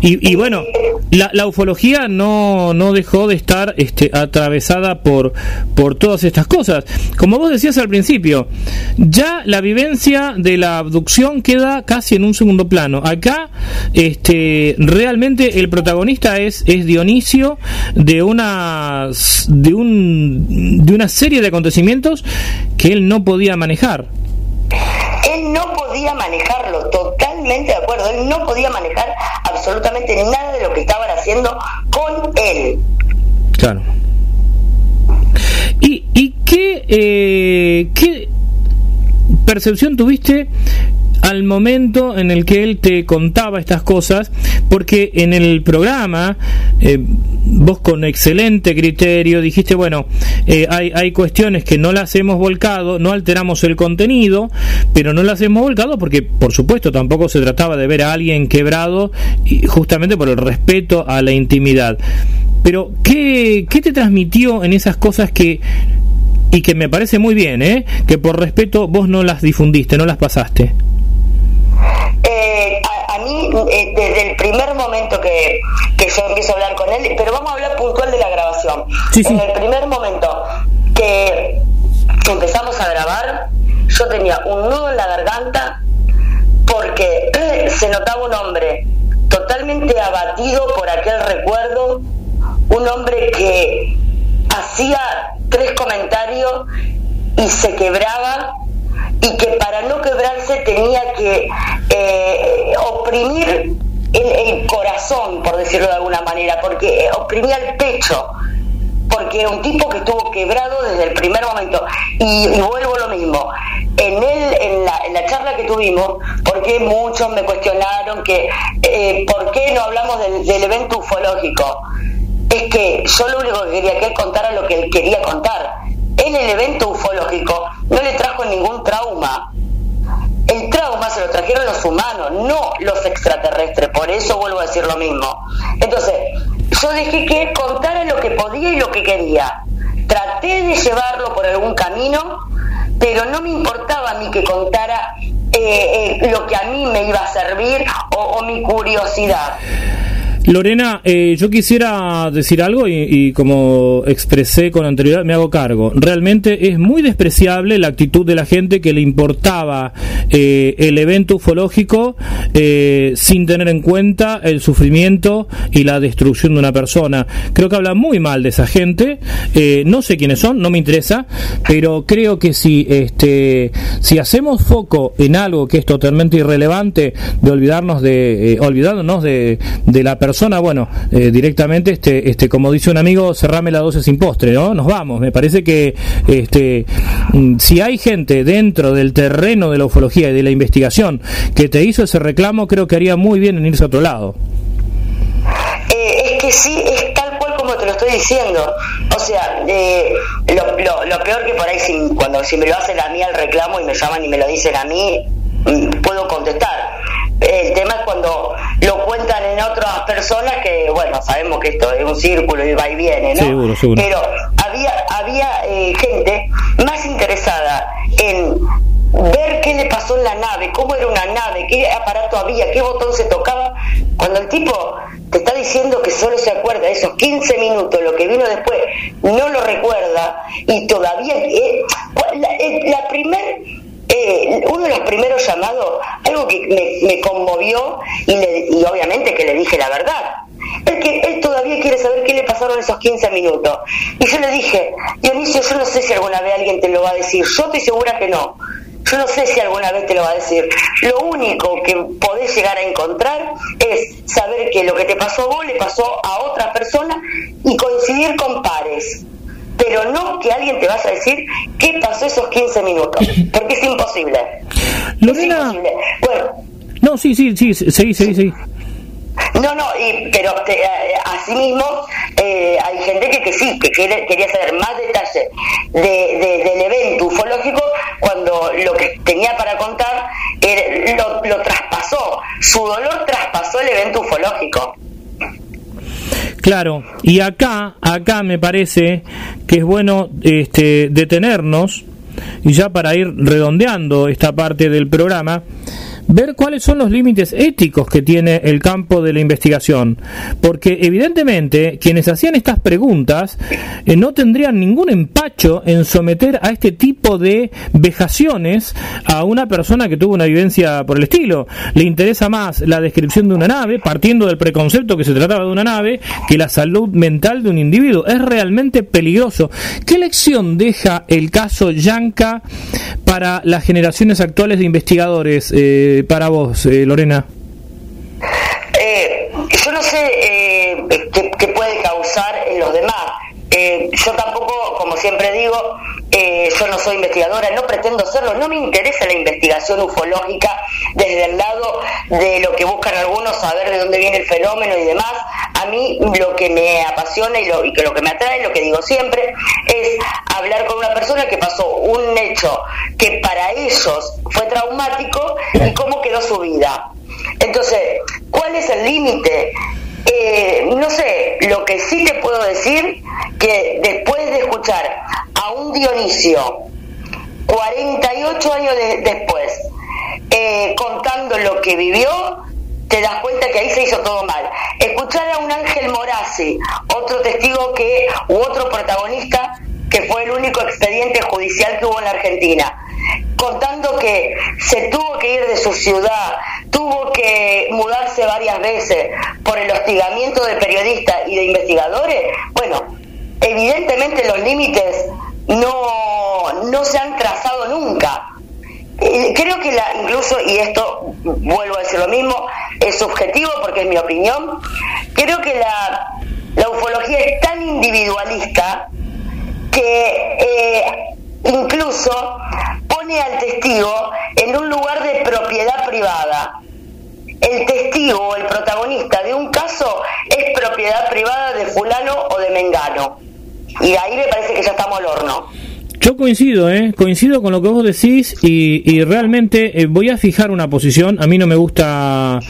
y, bueno, la, ufología no, no dejó de estar este, atravesada por, por todas estas cosas. Como vos decías al principio, ya la vivencia de la abducción queda casi en un segundo plano. Acá, este, realmente el protagonista es, es Dionisio de una, de, un, de una serie de acontecimientos que él no podía manejar. Él no podía manejarlo, totalmente de acuerdo. Él no podía manejar absolutamente nada de lo que estaban haciendo con él. Claro. ¿Y, y qué, eh, qué percepción tuviste al momento en el que él te contaba estas cosas, porque en el programa eh, vos con excelente criterio dijiste, bueno, eh, hay, hay cuestiones que no las hemos volcado, no alteramos el contenido, pero no las hemos volcado porque, por supuesto, tampoco se trataba de ver a alguien quebrado, justamente por el respeto a la intimidad. Pero, ¿qué, qué te transmitió en esas cosas que y que me parece muy bien, ¿eh? que por respeto vos no las difundiste, no las pasaste. Eh, a, mí, eh, desde el primer momento que, yo empiezo a hablar con él, pero vamos a hablar puntual de la grabación. En el primer momento que empezamos a grabar, yo tenía un nudo en la garganta porque [CLEARS THROAT] se notaba un hombre totalmente abatido por aquel recuerdo, un hombre que hacía tres comentarios y se quebraba y que para no quebrarse tenía que eh, oprimir el, corazón, por decirlo de alguna manera, porque eh, oprimía el pecho, porque era un tipo que estuvo quebrado desde el primer momento. Y, vuelvo a lo mismo, en, él, en, la, en la charla que tuvimos, porque muchos me cuestionaron que eh, por qué no hablamos del, del evento ufológico, es que yo lo único que quería que él contara lo que él quería contar en el evento ufológico no le trajo ningún trauma. El trauma se lo trajeron los humanos, no los extraterrestres. Por eso vuelvo a decir lo mismo. Entonces, yo dejé que contara lo que podía y lo que quería. Traté de llevarlo por algún camino, pero no me importaba a mí que contara eh, eh, lo que a mí me iba a servir o mi curiosidad. Lorena, eh, yo quisiera decir algo y, como expresé con anterioridad, me hago cargo. Realmente es muy despreciable la actitud de la gente que le importaba eh, el evento ufológico eh, sin tener en cuenta el sufrimiento y la destrucción de una persona. Creo que habla muy mal de esa gente. no sé quiénes son, no me interesa, pero creo que si, este, si hacemos foco en algo que es totalmente irrelevante, de olvidarnos de, olvidándonos de, de la persona, persona, bueno, eh, directamente, este, este, como dice un amigo, cerrame la dosis sin postre, ¿no? Nos vamos. Me parece que este, mm, si hay gente dentro del terreno de la ufología y de la investigación que te hizo ese reclamo, creo que haría muy bien en irse a otro lado. Eh, es que sí, es tal cual como te lo estoy diciendo. O sea, eh, lo, lo, peor que por ahí, si, cuando si me lo hacen a mí al reclamo y me llaman y me lo dicen a mí, mm, puedo contestar el tema es cuando lo cuentan en otras personas que, bueno, sabemos que esto es un círculo y va y viene, ¿no? Pero había, había eh, gente más interesada en ver qué le pasó en la nave, cómo era una nave, qué aparato había, qué botón se tocaba, cuando el tipo te está diciendo que solo se acuerda de esos 15 minutos, lo que vino después, no lo recuerda y todavía... Eh, la, eh, la primer eh, uno de los primeros llamados, algo que me, conmovió y, obviamente que le dije la verdad. Es que él todavía quiere saber qué le pasaron esos 15 minutos. Y yo le dije, Dionisio, yo no sé si alguna vez alguien te lo va a decir. Yo estoy segura que no. Yo no sé si alguna vez te lo va a decir. Lo único que podés llegar a encontrar es saber que lo que te pasó a vos le pasó a otra persona y coincidir con pares pero no que alguien te vaya a decir qué pasó esos 15 minutos, [LAUGHS] porque es imposible. Lorena... Es imposible. Bueno. No, sí, sí, sí, sí, sí, sí. No, no, y, pero eh, asimismo eh, hay gente que, que sí, que quiere, quería saber más detalles de, del evento ufológico cuando lo que tenía para contar lo, lo traspasó, su dolor traspasó el evento ufológico. Claro, y acá, acá me parece que es bueno este, detenernos, y ya para ir redondeando esta parte del programa, ver cuáles son los límites éticos que tiene el campo de la investigación, porque evidentemente quienes hacían estas preguntas eh, no tendrían ningún empacho en someter a este tipo de vejaciones a una persona que tuvo una vivencia por el estilo. Le interesa más la descripción de una nave, partiendo del preconcepto que se trataba de una nave, que la salud mental de un individuo. Es realmente peligroso. ¿Qué lección deja el caso Yanka para las generaciones actuales de investigadores? Eh, para vos, eh, Lorena? Eh, yo no sé eh, qué, puede causar en los demás. yo tampoco, como siempre digo, yo no soy investigadora, no pretendo serlo, no me interesa la investigación ufológica desde el lado de lo que buscan algunos, saber de dónde viene el fenómeno y demás. A mí lo que me apasiona y lo, y que lo que me atrae, lo que digo siempre, es hablar con una persona que pasó un hecho que para ellos fue traumático y cómo quedó su vida. Entonces, ¿cuál es el límite? Eh, no sé, lo que sí te puedo decir, que después de escuchar a un Dionisio, 48 años después, eh, contando lo que vivió, te das cuenta que ahí se hizo todo mal. Escuchar a un Ángel Morazzi, otro testigo que, u otro protagonista que fue el único expediente judicial que hubo en la Argentina, contando que se tuvo que ir de su ciudad, tuvo que mudarse varias veces por el hostigamiento de periodistas y de investigadores, bueno, evidentemente los límites no, no se han trazado nunca. Creo que la, incluso, y esto vuelvo a decir lo mismo, es subjetivo porque es mi opinión, creo que la, la ufología es tan individualista que eh, incluso pone al testigo en un lugar de propiedad privada. El testigo o el protagonista de un caso es propiedad privada de fulano o de mengano. Y ahí me parece que ya estamos al horno. Yo coincido, ¿eh? coincido con lo que vos decís y, realmente eh, voy a fijar una posición. A mí no me gusta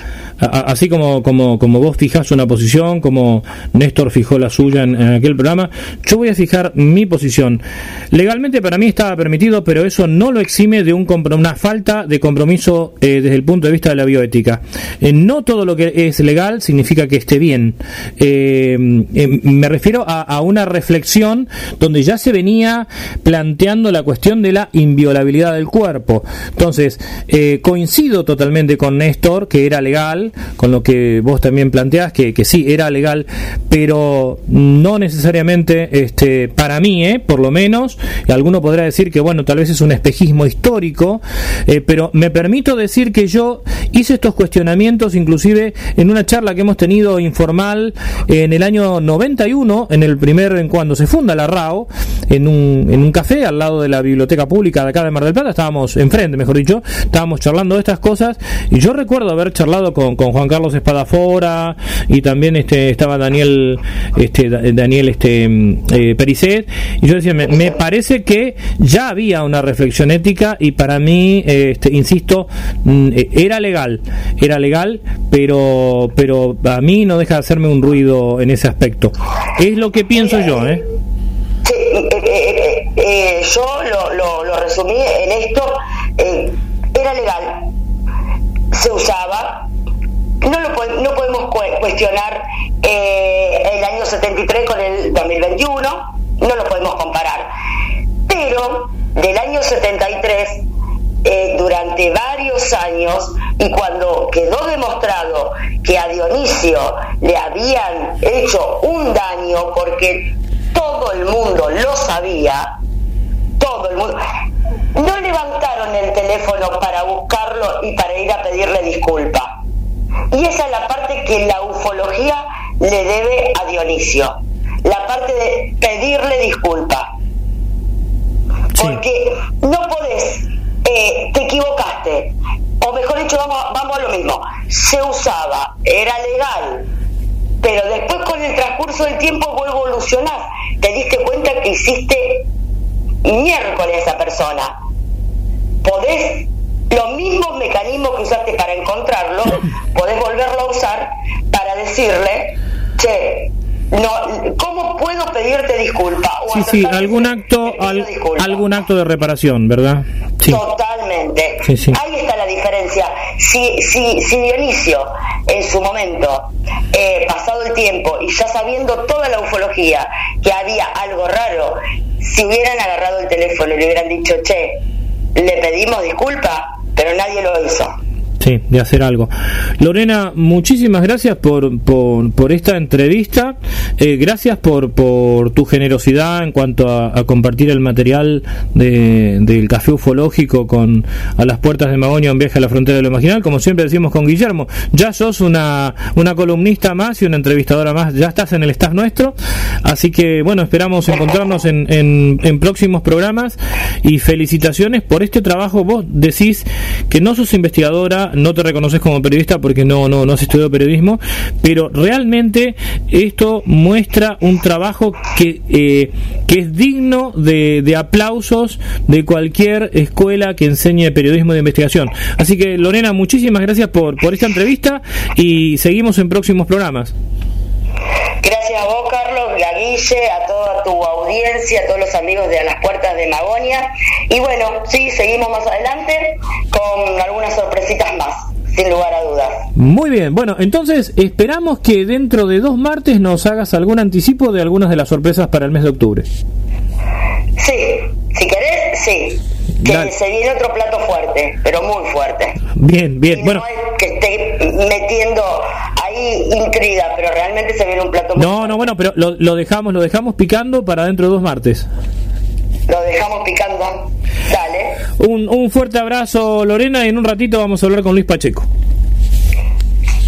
así como, como, como vos fijás una posición, como Néstor fijó la suya en, aquel programa, yo voy a fijar mi posición. Legalmente para mí estaba permitido, pero eso no lo exime de un una falta de compromiso eh, desde el punto de vista de la bioética. Eh, no todo lo que es legal significa que esté bien. Eh, me refiero a, a una reflexión donde ya se venía planteando la cuestión de la inviolabilidad del cuerpo. Entonces, coincido totalmente con Néstor que era legal, con lo que vos también planteás, que, que sí, era legal, pero no necesariamente este, para mí, ¿eh? por lo menos, alguno podrá decir que bueno, tal vez es un espejismo histórico, eh, pero me permito decir que yo hice estos cuestionamientos inclusive en una charla que hemos tenido informal en el año 91, en el primer, en cuando se funda la RAO, en un, en un café al lado de la biblioteca pública de acá de Mar del Plata, estábamos enfrente, mejor dicho, estábamos charlando de estas cosas, y yo recuerdo haber charlado con, con Juan Carlos Espadafora y también este estaba Daniel este Daniel este eh, Pericet y yo decía me, parece que ya había una reflexión ética y para mí este insisto mm, eh, era legal era legal pero pero a mí no deja de hacerme un ruido en ese aspecto es lo que pienso yo ¿eh? eh yo lo, lo, resumí en esto era legal se usaba no, lo, no podemos cuestionar eh, el año 73 con el 2021, no lo podemos comparar. Pero del año 73, eh, durante varios años, y cuando quedó demostrado que a Dionisio le habían hecho un daño, porque todo el mundo lo sabía, todo el mundo, no levantaron el teléfono para buscarlo y para ir a pedirle disculpas y esa es la parte que la ufología le debe a Dionisio, la parte de pedirle disculpa. Porque no podés, eh, te equivocaste, o mejor dicho, vamos, vamos a lo mismo, se usaba, era legal, pero después con el transcurso del tiempo vos evolucionás, te diste cuenta que hiciste miércoles a esa persona. Podés los mismos mecanismos que usaste para encontrarlo, [LAUGHS] podés volverlo a usar para decirle, che, no, ¿cómo puedo pedirte disculpa? sí, sí, algún acto, algún acto de reparación, ¿verdad? Totalmente. Ahí está la diferencia. Si, si, si Dionisio, en su momento, eh, pasado el tiempo y ya sabiendo toda la ufología que había algo raro, si hubieran agarrado el teléfono y le hubieran dicho, che, le pedimos disculpa, pero nadie lo hizo. Sí, de hacer algo. Lorena, muchísimas gracias por, por, esta entrevista. Eh, gracias por, por tu generosidad en cuanto a, compartir el material de, del café ufológico con a las puertas de Magoña, un viaje a la frontera de lo imaginal. Como siempre decimos con Guillermo, ya sos una, una columnista más y una entrevistadora más. Ya estás en el staff nuestro. Así que, bueno, esperamos encontrarnos en, en, en próximos programas y felicitaciones por este trabajo. Vos decís que no sos investigadora no te reconoces como periodista porque no, no, no has estudiado periodismo, pero realmente esto muestra un trabajo que, eh, que es digno de, de aplausos de cualquier escuela que enseñe periodismo de investigación. Así que Lorena, muchísimas gracias por, por esta entrevista y seguimos en próximos programas. Gracias a vos, Carlos, a Guille, a toda tu audiencia, a todos los amigos de A las Puertas de Magonia. Y bueno, sí, seguimos más adelante con algunas sorpresitas más, sin lugar a dudas. Muy bien, bueno, entonces esperamos que dentro de dos martes nos hagas algún anticipo de algunas de las sorpresas para el mes de octubre. Sí, si querés, sí. Que se viene otro plato fuerte, pero muy fuerte. Bien, bien. bueno. que esté metiendo intriga, pero realmente se viene un plato No, no, bueno, pero lo, dejamos, lo dejamos picando para dentro de dos martes. Lo dejamos picando. Dale. Un, un fuerte abrazo, Lorena, y en un ratito vamos a hablar con Luis Pacheco.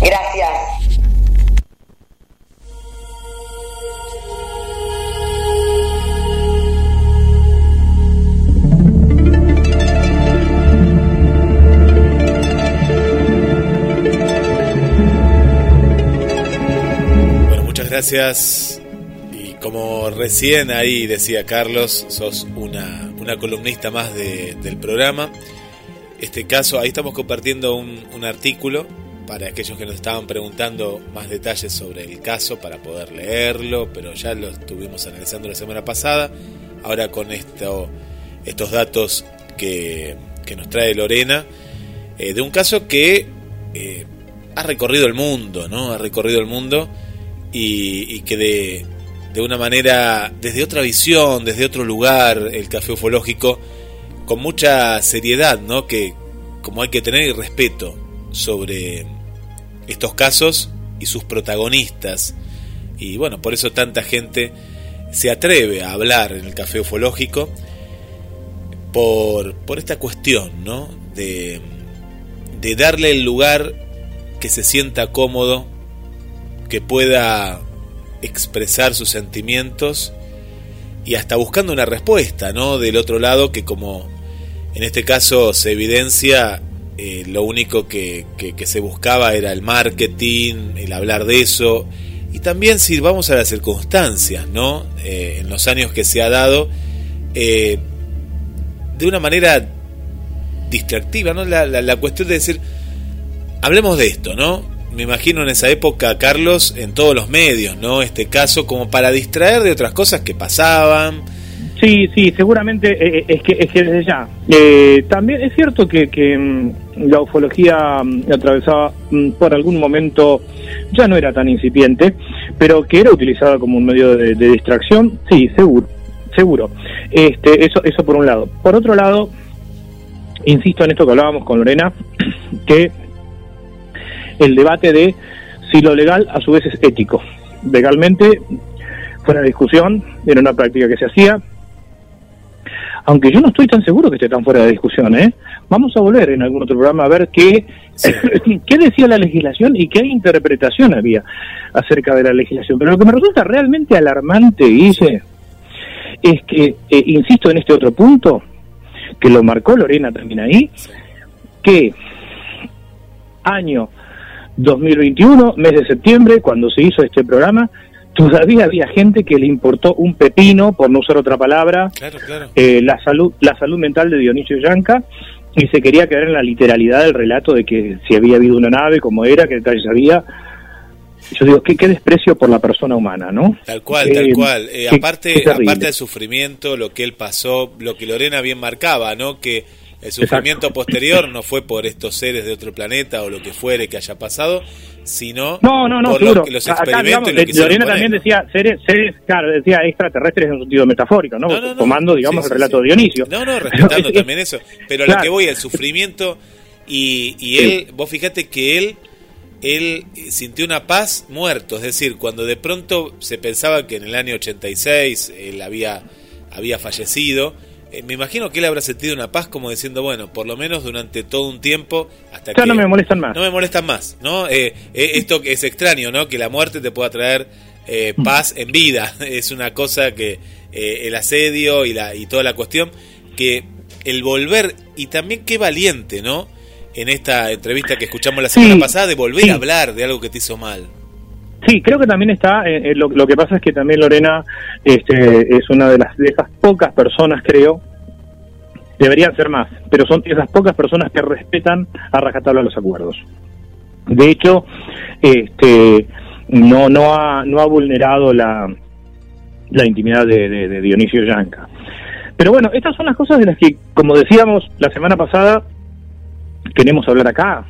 Gracias. Gracias. Y como recién ahí decía Carlos, sos una, una columnista más del programa. Este caso, ahí estamos compartiendo un, artículo para aquellos que nos estaban preguntando más detalles sobre el caso para poder leerlo, pero ya lo estuvimos analizando la semana pasada. Ahora con esto, estos datos que, nos trae Lorena, eh, de un caso que eh, ha recorrido el mundo, ¿no? Ha recorrido el mundo y, que de, de una manera, desde otra visión, desde otro lugar, el café ufológico, con mucha seriedad, ¿no? Que como hay que tener respeto sobre estos casos y sus protagonistas. Y bueno, por eso tanta gente se atreve a hablar en el café ufológico por, por esta cuestión, ¿no? De, de darle el lugar que se sienta cómodo, que pueda expresar sus sentimientos y hasta buscando una respuesta, ¿no? Del otro lado que como en este caso se evidencia eh, lo único que, que, se buscaba era el marketing, el hablar de eso, y también si vamos a las circunstancias, ¿no? Eh, en los años que se ha dado, eh, de una manera distractiva, ¿no? La, la, cuestión de decir, hablemos de esto, ¿no? Me imagino en esa época, Carlos, en todos los medios, ¿no? Este caso, como para distraer de otras cosas que pasaban, Sí, sí, seguramente eh, eh, es, que, es que desde ya. Eh, también es cierto que, que mm, la ufología mm, atravesaba mm, por algún momento, ya no era tan incipiente, pero que era utilizada como un medio de, distracción, sí, seguro, seguro. Este, eso, eso por un lado. Por otro lado, insisto en esto que hablábamos con Lorena, [CLEARS THROAT] que el debate de si lo legal a su vez es ético. Legalmente, fue una discusión, era una práctica que se hacía, aunque yo no estoy tan seguro que esté tan fuera de discusión, ¿eh? Vamos a volver en algún otro programa a ver qué, [LAUGHS] qué decía la legislación y qué interpretación había acerca de la legislación. Pero lo que me resulta realmente alarmante, Guille, es que, eh, insisto en este otro punto, que lo marcó Lorena también ahí, que año 2021, mes de septiembre, cuando se hizo este programa, todavía había gente que le importó un pepino, por no usar otra palabra, eh, la salud la salud mental de Dionisio Yanca y se quería quedar en la literalidad del relato de que si había habido una nave, como era, qué detalles había. Yo digo, qué, qué desprecio por la persona humana, ¿no? Tal cual, tal eh, cual. Eh, aparte, aparte del sufrimiento, lo que él pasó, lo que Lorena bien marcaba, ¿no? Que el sufrimiento posterior no fue por estos seres de otro planeta o lo que fuere que haya pasado, sino no, no, no, por los experimentos. Lorena también decía seres, seres, claro, decía extraterrestres en un sentido metafórico, ¿no? Tomando, digamos, el relato de Dionisio. No, no, respetando también eso. Pero a lo que voy, el sufrimiento y, y él, vos fíjate que él él sintió una paz muerto, es decir, cuando de pronto se pensaba que en el año 86 él había, había fallecido, eh, me imagino que él habrá sentido una paz como diciendo, bueno, por lo menos durante todo un tiempo, hasta ya que... no me molestan más. No me molestan más, ¿no? Eh, eh, esto es extraño, ¿no? Que la muerte te pueda traer mm. paz en vida. [LAUGHS] Es una cosa que el asedio y, la, y toda la cuestión, que el volver, y también qué valiente, ¿no? En esta entrevista que escuchamos la semana pasada, de volver a hablar de algo que te hizo mal. Sí, creo que también está, eh, eh, lo, que pasa es que también Lorena este, es una de, las, de esas pocas personas, creo, deberían ser más, pero son esas pocas personas que respetan a rajatabla los acuerdos. De hecho, este, no, no, ha, no ha vulnerado la, la intimidad de, Dionisio Yanca. Pero bueno, estas son las cosas de las que, como decíamos la semana pasada, queremos hablar acá.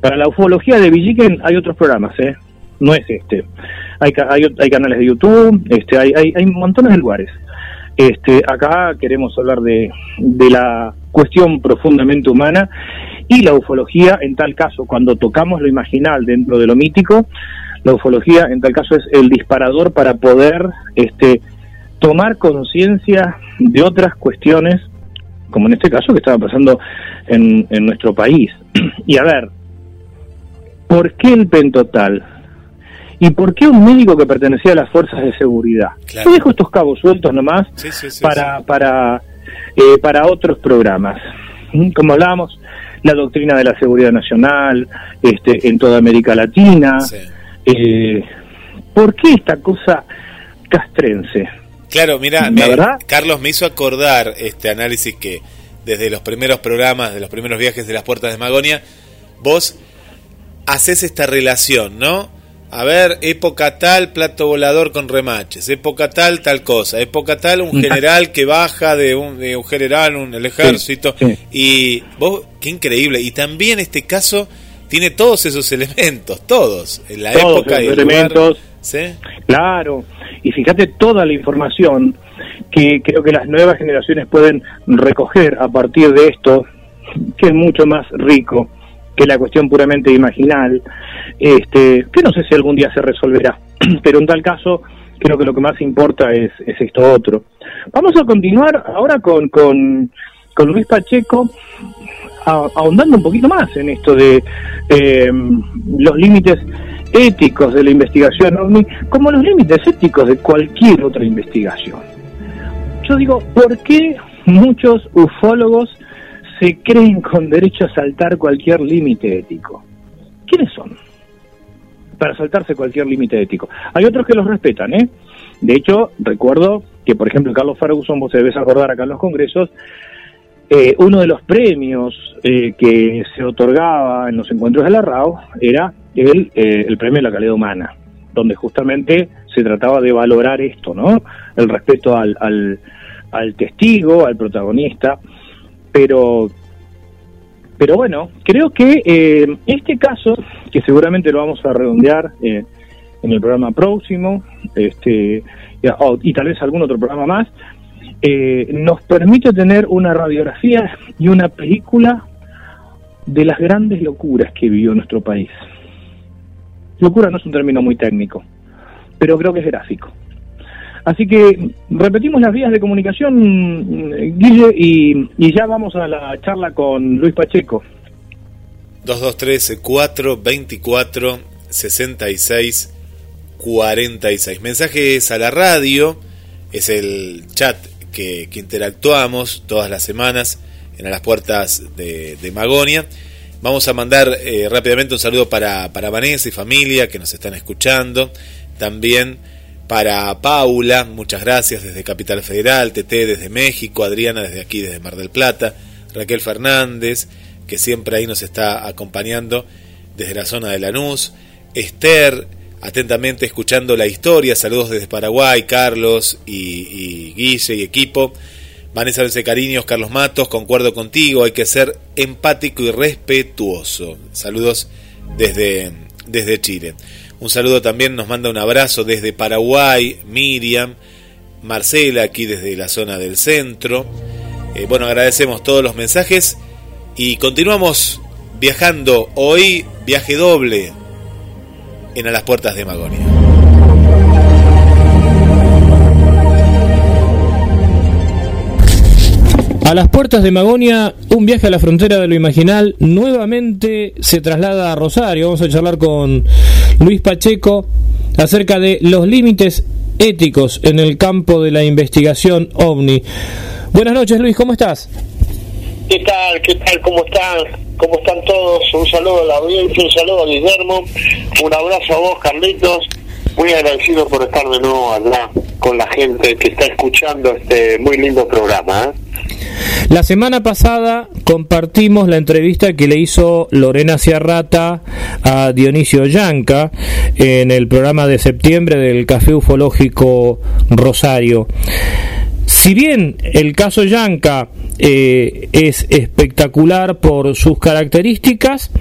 Para la ufología de Villiquen hay otros programas, ¿eh? No es este. Hay, hay, hay canales de YouTube, este, hay, hay, hay montones de lugares. Este, acá queremos hablar de, de la cuestión profundamente humana y la ufología, en tal caso, cuando tocamos lo imaginal dentro de lo mítico, la ufología, en tal caso, es el disparador para poder este, tomar conciencia de otras cuestiones, como en este caso que estaba pasando en, en nuestro país. [CLEARS THROAT] Y a ver, ¿por qué el pentotal? ¿Y por qué un médico que pertenecía a las fuerzas de seguridad? Yo dejo estos cabos sueltos nomás para, para, eh, para otros programas. ¿Mm? Como hablábamos, la doctrina de la seguridad nacional este, en toda América Latina. Eh, ¿Por qué esta cosa castrense? Claro, mira, Carlos me hizo acordar este análisis que desde los primeros programas, de los primeros viajes de las puertas de Magonia, vos haces esta relación, ¿no? A ver, época tal, plato volador con remaches, época tal, tal cosa, época tal, un general que baja de un, de un general, un, el ejército, y vos, qué increíble, y también este caso tiene todos esos elementos, todos, en la época y el elementos, ¿sí? claro, y fíjate toda la información que creo que las nuevas generaciones pueden recoger a partir de esto, que es mucho más rico que la cuestión puramente imaginal, este, que no sé si algún día se resolverá, [CLEARS THROAT] pero en tal caso creo que lo que más importa es, es esto otro. Vamos a continuar ahora con, con, Luis Pacheco, ahondando un poquito más en esto de em, los límites éticos de la investigación OVNI, como los límites éticos de cualquier otra investigación. Yo digo, ¿por qué muchos ufólogos se creen con derecho a saltar cualquier límite ético. ¿Quiénes son? Para saltarse cualquier límite ético. Hay otros que los respetan, ¿eh? De hecho, recuerdo que, por ejemplo, Carlos Ferguson, vos debes acordar acá en los congresos, eh, uno de los premios eh, que se otorgaba en los encuentros de la RAO era el, eh, el premio de la calidad humana, donde justamente se trataba de valorar esto, ¿no? El respeto al, al, al testigo, al protagonista pero pero bueno, creo que eh, este caso, que seguramente lo vamos a redondear eh, en el programa próximo, este, y, tal vez algún otro programa más, eh, nos permite tener una radiografía y una película de las grandes locuras que vivió nuestro país. Locura no es un término muy técnico, pero creo que es gráfico. Así que repetimos las vías de comunicación, Guille, y, ya vamos a la charla con Luis Pacheco. 223-424-6646. Mensajes a la radio, es el chat que, interactuamos todas las semanas en las puertas de, Magonia. Vamos a mandar eh, rápidamente un saludo para, para Vanessa y familia que nos están escuchando. También para Paula, muchas gracias desde Capital Federal, TT desde México, Adriana desde aquí, desde Mar del Plata, Raquel Fernández, que siempre ahí nos está acompañando desde la zona de Lanús, Esther, atentamente escuchando la historia, saludos desde Paraguay, Carlos y, Guille y equipo. Vanessa Vence Cariños, Carlos Matos, concuerdo contigo, hay que ser empático y respetuoso. Saludos desde, desde Chile. Un saludo también, nos manda un abrazo desde Paraguay, Miriam, Marcela, aquí desde la zona del centro. Eh, bueno, agradecemos todos los mensajes y continuamos viajando hoy, viaje doble en A las Puertas de Magonia. A las puertas de Magonia, un viaje a la frontera de lo imaginal nuevamente se traslada a Rosario. Vamos a charlar con Luis Pacheco acerca de los límites éticos en el campo de la investigación ovni. Buenas noches, Luis, ¿cómo estás? ¿Qué tal? ¿Qué tal? ¿Cómo están? ¿Cómo están todos? Un saludo a la audiencia, un saludo a Guillermo, un abrazo a vos, Carlitos. Muy agradecido por estar de nuevo acá con la gente que está escuchando este muy lindo programa. ¿eh? La semana pasada compartimos la entrevista que le hizo Lorena Ciarrata a Dionisio Yanca en el programa de septiembre del Café Ufológico Rosario. Si bien el caso Yanca eh, es espectacular por sus características,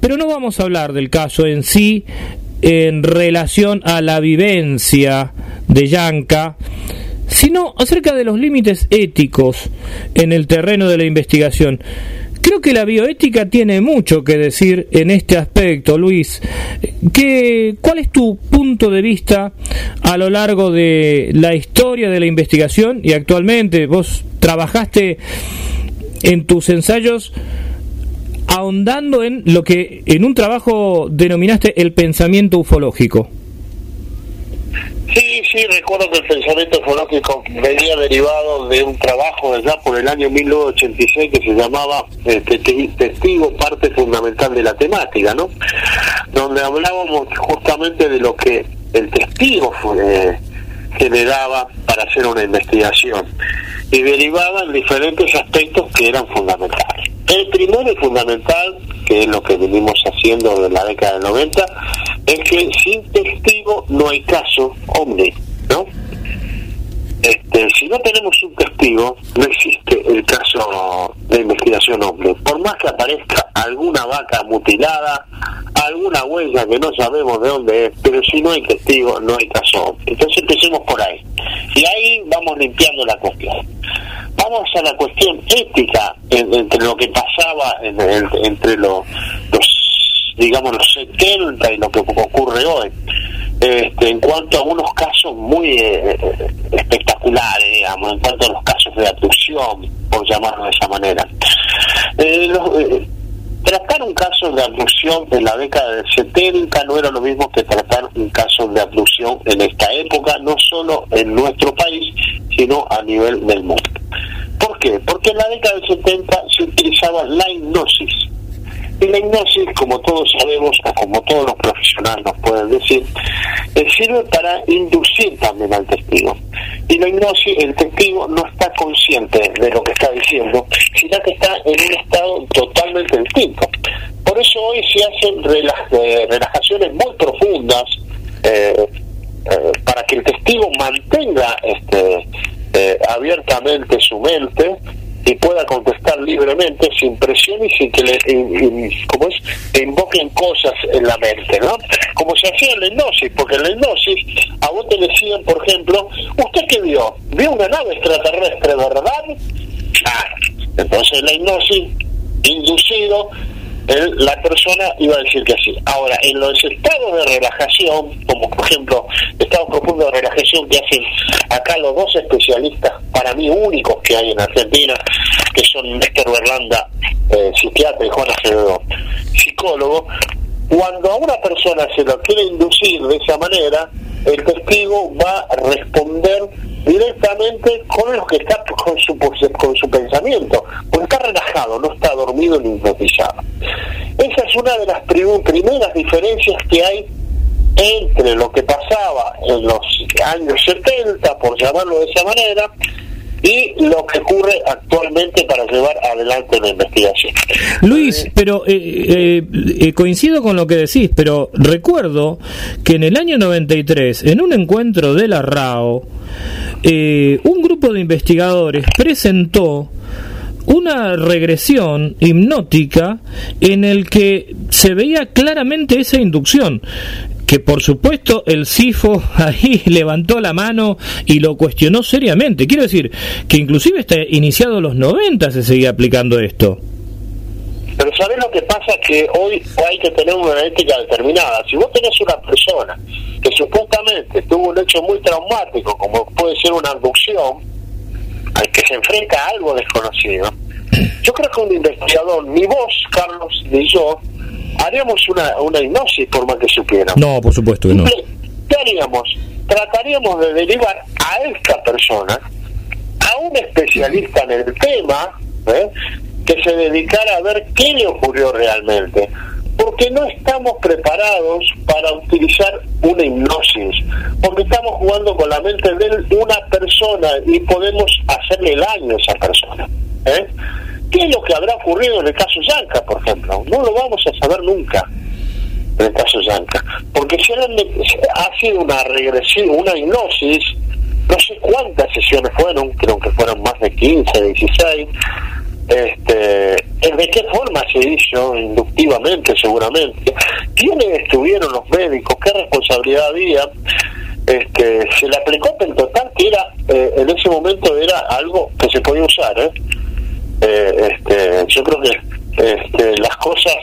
pero no vamos a hablar del caso en sí en relación a la vivencia de Yanca, sino acerca de los límites éticos en el terreno de la investigación. Creo que la bioética tiene mucho que decir en este aspecto, Luis. ¿Qué, ¿Cuál es tu punto de vista a lo largo de la historia de la investigación y actualmente vos trabajaste en tus ensayos ahondando en lo que en un trabajo denominaste el pensamiento ufológico? Sí, sí, recuerdo que el pensamiento ufológico venía derivado de un trabajo ya por el año 1986 que se llamaba este, Testigo, parte fundamental de la temática, ¿no? Donde hablábamos justamente de lo que el testigo fue, generaba para hacer una investigación y derivaba en diferentes aspectos que eran fundamentales. El primero y fundamental que es lo que venimos haciendo de la década del 90, es que sin testigo no hay caso, hombre, ¿no? Este, si no tenemos un testigo, no existe el caso de investigación hombre. Por más que aparezca alguna vaca mutilada, alguna huella que no sabemos de dónde es, pero si no hay testigo, no hay caso hombre. Entonces empecemos por ahí. Y ahí vamos limpiando la cuestión. Vamos a la cuestión ética entre lo que pasaba entre los, los, digamos, los 70 y lo que ocurre hoy. Este, en cuanto a unos casos muy eh, espectaculares, digamos, en cuanto a los casos de abducción, por llamarlo de esa manera. Eh, eh, tratar un caso de abducción en la década del 70 no era lo mismo que tratar un caso de abducción en esta época, no solo en nuestro país, sino a nivel del mundo. ¿Por qué? Porque en la década del 70 se utilizaba la hipnosis y la hipnosis, como todos sabemos, o como todos los profesionales nos pueden decir, eh, sirve para inducir también al testigo. Y la hipnosis, el testigo no está consciente de lo que está diciendo, sino que está en un estado totalmente distinto. Por eso hoy se hacen eh, relajaciones muy profundas eh, para que el testigo mantenga este, abiertamente su mente y pueda contestar libremente sin presión y sin que le como es invoquen cosas en la mente no como se hacía en la hipnosis porque en la hipnosis a vos te decían por ejemplo usted qué vio vio una nave extraterrestre verdad ah, entonces la hipnosis inducido la persona iba a decir que sí. Ahora, en los estados de relajación, como por ejemplo estados profundos de relajación que hacen acá los dos especialistas, para mí únicos que hay en Argentina, que son Néstor Berlanda, eh, psiquiatra, y Juan Acevedo, psicólogo, cuando a una persona se lo quiere inducir de esa manera, el testigo va a responder directamente con lo que está con su, con su pensamiento, porque está relajado, no está dormido ni hipnotizado. Esa es una de las primeras diferencias que hay entre lo que pasaba en los años 70, por llamarlo de esa manera, y lo que ocurre actualmente para llevar adelante la investigación. Luis, pero eh, eh, eh, coincido con lo que decís, pero recuerdo que en el año 93, en un encuentro de la RAO, un grupo de investigadores presentó una regresión hipnótica en el que se veía claramente esa inducción que por supuesto el CIFO [LAUGHS] ahí levantó la mano y lo cuestionó seriamente. Quiero decir que inclusive está iniciado los 90 se seguía aplicando esto. Pero ¿sabes lo que pasa? Que hoy hay que tener una ética determinada. Si vos tenés una persona que supuestamente tuvo un hecho muy traumático, como puede ser una abducción, al que se enfrenta a algo desconocido, yo creo que un investigador, ni vos, Carlos, ni yo, haríamos una, una hipnosis por más que supiéramos. No, por supuesto que no. ¿Qué haríamos? Trataríamos de derivar a esta persona a un especialista en el tema ¿eh? que se dedicara a ver qué le ocurrió realmente. Porque no estamos preparados para utilizar una hipnosis, porque estamos jugando con la mente de una persona y podemos hacerle daño a esa persona. ¿eh? ¿Qué es lo que habrá ocurrido en el caso Yanka, por ejemplo? No lo vamos a saber nunca en el caso Yanka. Porque si ha sido una regresión, una hipnosis, no sé cuántas sesiones fueron, creo que fueron más de 15, 16. Este, ¿De qué forma se hizo? Inductivamente, seguramente. ¿Quiénes estuvieron los médicos? ¿Qué responsabilidad había? Este, se le aplicó en total que era, eh, en ese momento era algo que se podía usar, ¿eh? Eh, este, yo creo que este, las cosas,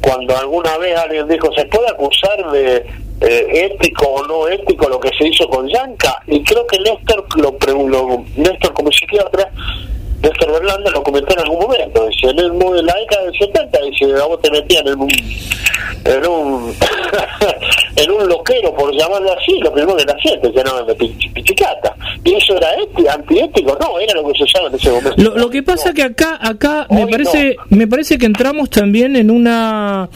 cuando alguna vez alguien dijo, ¿se puede acusar de eh, ético o no ético lo que se hizo con Yanka? Y creo que Néstor, lo, lo, Néstor como psiquiatra, Néstor Berlanda lo comentó en algún momento, dice, en, el, en la década del 70, dice, a vos te metían en un, en un, [LAUGHS] en un loquero, por llamarlo así, lo primero que hacían te llenaban de pichicata. y eso era antiético, no, era lo que se usaba en ese momento. Lo, lo que pasa que acá, acá me parece, me parece que entramos también en una,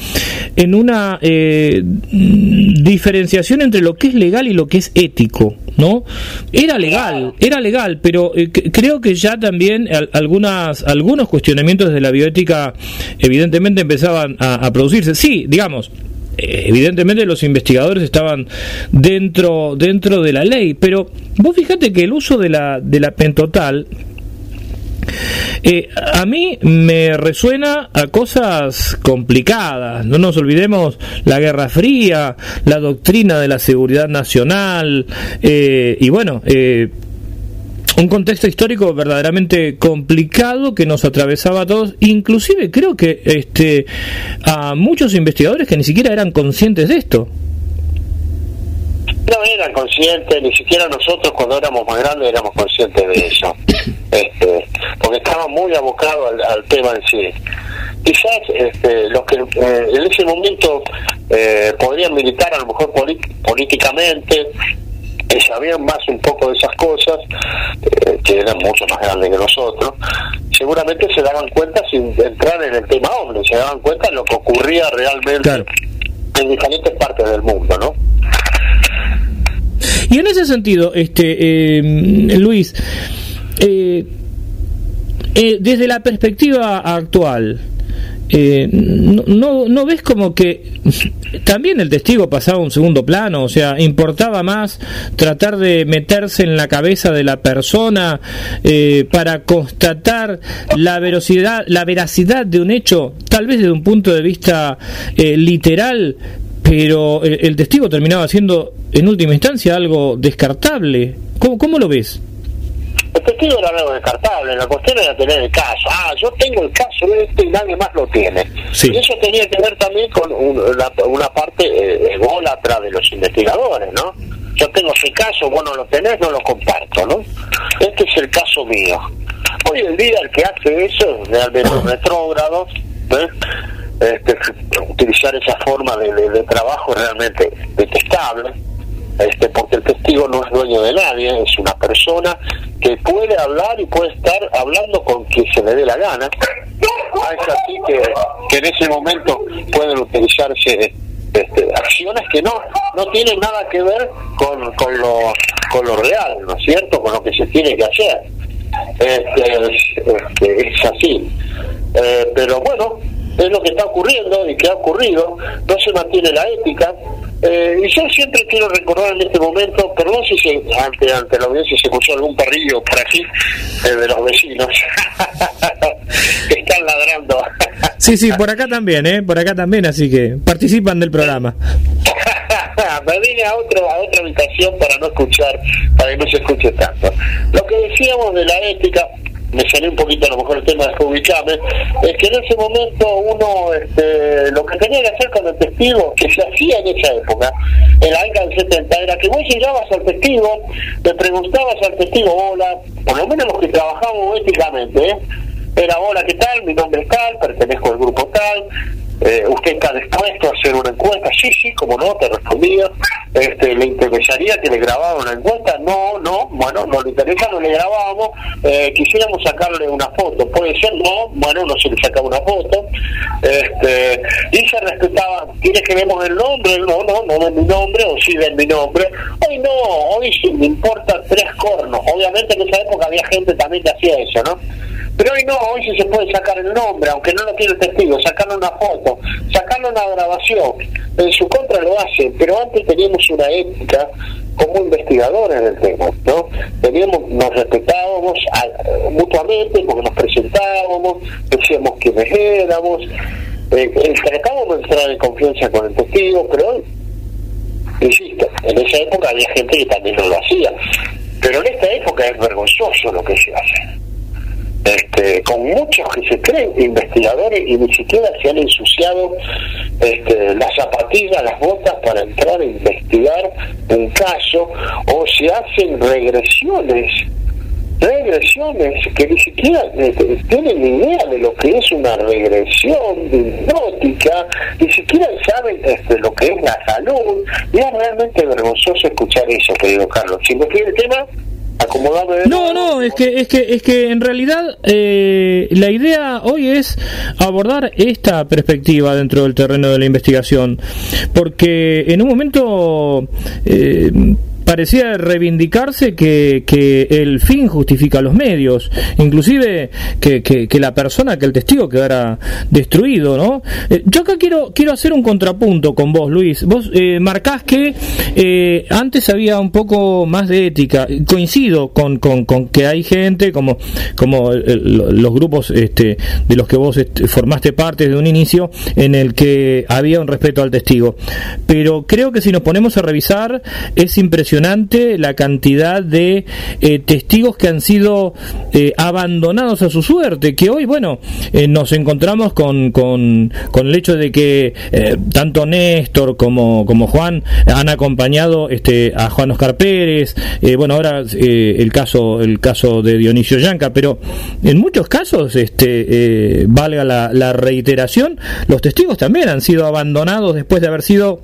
en una eh, diferenciación entre lo que es legal y lo que es ético, ¿no? Era legal, era legal, pero eh, creo que ya también algunas, algunos cuestionamientos de la bioética evidentemente empezaban a producirse. Sí, digamos evidentemente los investigadores estaban dentro dentro de la ley, pero vos fíjate que el uso de la de la pentotal eh, a mí me resuena a cosas complicadas. No nos olvidemos la Guerra Fría, la doctrina de la seguridad nacional eh, y bueno, eh, un contexto histórico verdaderamente complicado que nos atravesaba a todos, inclusive creo que este a muchos investigadores que ni siquiera eran conscientes de esto. No eran conscientes, ni siquiera nosotros cuando éramos más grandes éramos conscientes de eso, [COUGHS] este, porque estábamos muy abocados al, tema en sí. Quizás este, los que eh, en ese momento eh, podrían militar a lo mejor políticamente, que sabían más un poco de esas cosas, eh, que eran mucho más grandes que nosotros, seguramente se daban cuenta sin entrar en el tema hombre, se daban cuenta de lo que ocurría realmente en diferentes partes del mundo, ¿no? Y en ese sentido, este eh, Luis, eh, desde la perspectiva actual, eh, no, no, ves como que también el testigo pasaba un segundo plano, o sea, importaba más tratar de meterse en la cabeza de la persona eh, para constatar la veracidad, la veracidad de un hecho, tal vez desde un punto de vista eh, literal, pero el, testigo terminaba siendo en última instancia algo descartable. ¿Cómo, cómo lo ves? El testigo era algo descartable, la cuestión era tener el caso. Ah, yo tengo el caso de este y nadie más lo tiene. Y eso tenía que ver también con una, parte eh, ególatra de los investigadores, ¿no? Yo tengo ese caso, vos no lo tenés, no lo comparto, ¿no? Este es el caso mío. Hoy en día el que hace eso es realmente un retrógrado, ¿eh? este, utilizar esa forma de, de trabajo realmente detestable este, porque el testigo no es dueño de nadie, es una persona que puede hablar y puede estar hablando con quien se le dé la gana. Ah, es así que, en ese momento pueden utilizarse este, acciones que no no tienen nada que ver con, con, lo, con lo real, ¿no es cierto? Con lo que se tiene que hacer. Este, este, es así. Eh, pero bueno, es lo que está ocurriendo y que ha ocurrido, no se mantiene la ética, eh, y yo siempre quiero recordar en este momento, perdón si se, ante, ante la audiencia se escuchó algún perrillo por aquí, eh, de los vecinos, [LAUGHS] que están ladrando. sí, sí, por acá también, ¿eh? Por acá también, así que participan del programa. [LAUGHS] Me vine a, otro, a otra habitación para no escuchar, para que no se escuche tanto. Lo que decíamos de la ética, me salió un poquito a lo mejor el tema de ubicame, es que en ese momento uno, este, lo que tenía que hacer con el testigo, que se hacía en esa época, en la década del 70, era que vos llegabas al testigo, le preguntabas al testigo, hola, por lo menos los que trabajamos éticamente, ¿eh? era hola, ¿qué tal? Mi nombre es tal, pertenezco al grupo tal, eh, ¿usted está dispuesto a hacer una encuesta? Sí, sí, como no, te respondía. Este, ¿Le interesaría que le grabara una encuesta? No, no, bueno, no le interesa, no le grabábamos. Eh, quisiéramos sacarle una foto. ¿Puede ser? No, bueno, no se le sacaba una foto. Este, y se respetaba, ¿quiere que vemos el nombre? No, no, no ven mi nombre, o sí ven mi nombre. Hoy no, hoy sí me importa tres cornos. Obviamente en esa época había gente también que hacía eso, ¿no? Pero hoy no, hoy sí se puede sacar el nombre, aunque no lo tiene el testigo, sacarle una foto, sacarle una grabación. En su contra lo hacen, pero antes teníamos una ética como investigadores del tema, ¿no? Teníamos, nos respetábamos mutuamente porque nos presentábamos, decíamos quiénes éramos, eh, tratábamos de entrar en confianza con el testigo, pero hoy, insisto, en esa época había gente que también no lo hacía. Pero en esta época es vergonzoso lo que se hace este, con muchos que se creen investigadores y ni siquiera se han ensuciado este, las zapatillas, las botas para entrar a investigar un caso o se hacen regresiones regresiones que ni siquiera este, tienen idea de lo que es una regresión hipnótica, ni siquiera saben este, lo que es la salud, y es realmente vergonzoso escuchar eso, querido Carlos. Si me quiere el tema, no, no, es que, es que, es que en realidad eh, la idea hoy es abordar esta perspectiva dentro del terreno de la investigación, porque en un momento eh, parecía reivindicarse que, que, el fin justifica los medios, inclusive que, que, la persona, que el testigo quedara destruido, ¿no? Eh, yo acá quiero, quiero hacer un contrapunto con vos, Luis. Vos eh, marcás que eh, antes había un poco más de ética. Coincido con, con, que hay gente como, como los grupos este, de los que vos este, formaste parte de un inicio en el que había un respeto al testigo. Pero creo que si nos ponemos a revisar es impresionante la cantidad de eh, testigos que han sido eh, abandonados a su suerte, que hoy, bueno, eh, nos encontramos con, con, con, el hecho de que tanto Néstor como, como Juan han acompañado este, a Juan Oscar Pérez, bueno, ahora el, caso, el caso de Dionisio Yanca, pero en muchos casos, este, valga la, la reiteración, los testigos también han sido abandonados después de haber sido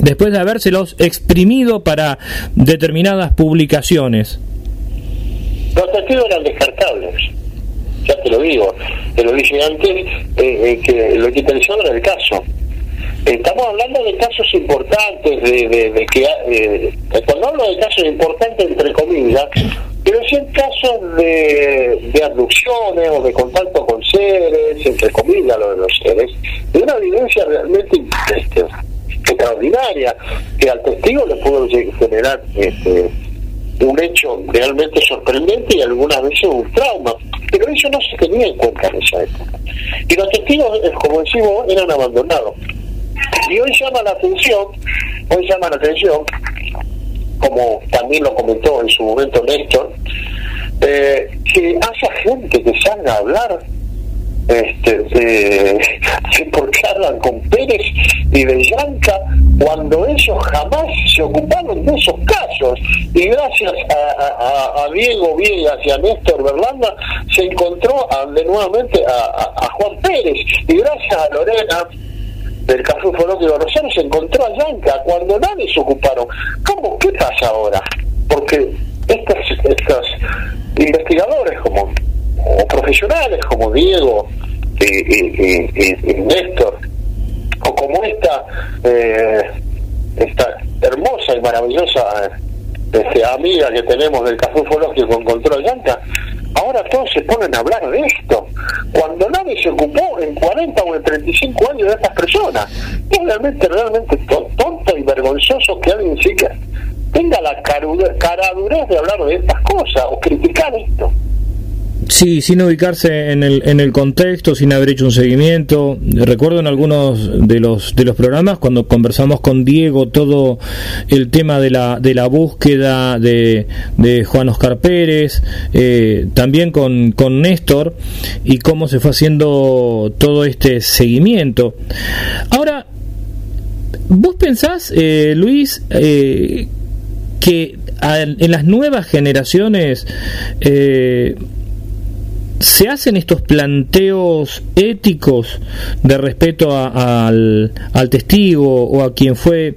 después de habérselos exprimido para determinadas publicaciones. Los testigos eran descartables, ya te lo digo, te lo dije antes, eh, eh, que lo que interesaba era el caso. Estamos hablando de casos importantes, de, que eh, cuando hablo de casos importantes entre comillas, pero si en casos de, de abducciones o de contacto con seres, entre comillas lo de los seres, de una evidencia realmente este, extraordinaria que al testigo le pudo generar este, un hecho realmente sorprendente y algunas veces un trauma, pero eso no se tenía en cuenta en esa época. Y los testigos, eh, como decimos, eran abandonados. Y hoy llama la atención, hoy llama la atención, como también lo comentó en su momento Néstor, eh, que haya gente que salga a hablar este, qué hablan con Pérez y de Yanca cuando ellos jamás se ocuparon de esos casos y gracias a, Diego Viegas y a Néstor Berlanda se encontró de nuevamente a, Juan Pérez y gracias a Lorena del caso ufológico de Rosario se encontró a Yanca cuando nadie se ocuparon. ¿Cómo? ¿Qué pasa ahora? Porque estos, estos investigadores como o profesionales como Diego y, Néstor, o como esta, eh, esta hermosa y maravillosa este, amiga que tenemos del café ufológico con control llanta, ahora todos se ponen a hablar de esto, cuando nadie se ocupó en 40 o en 35 años de estas personas. Es realmente, realmente tonto y vergonzoso que alguien siquiera tenga la caradurez de hablar de estas cosas o criticar esto. Sí, sin ubicarse en el, en el contexto, sin haber hecho un seguimiento. Recuerdo en algunos de los, de los programas cuando conversamos con Diego todo el tema de la, de la búsqueda de, de Juan Oscar Pérez, eh, también con, con Néstor y cómo se fue haciendo todo este seguimiento. Ahora, ¿vos pensás, eh, Luis, eh, que en las nuevas generaciones eh, se hacen estos planteos éticos de respeto al, testigo o a quien fue.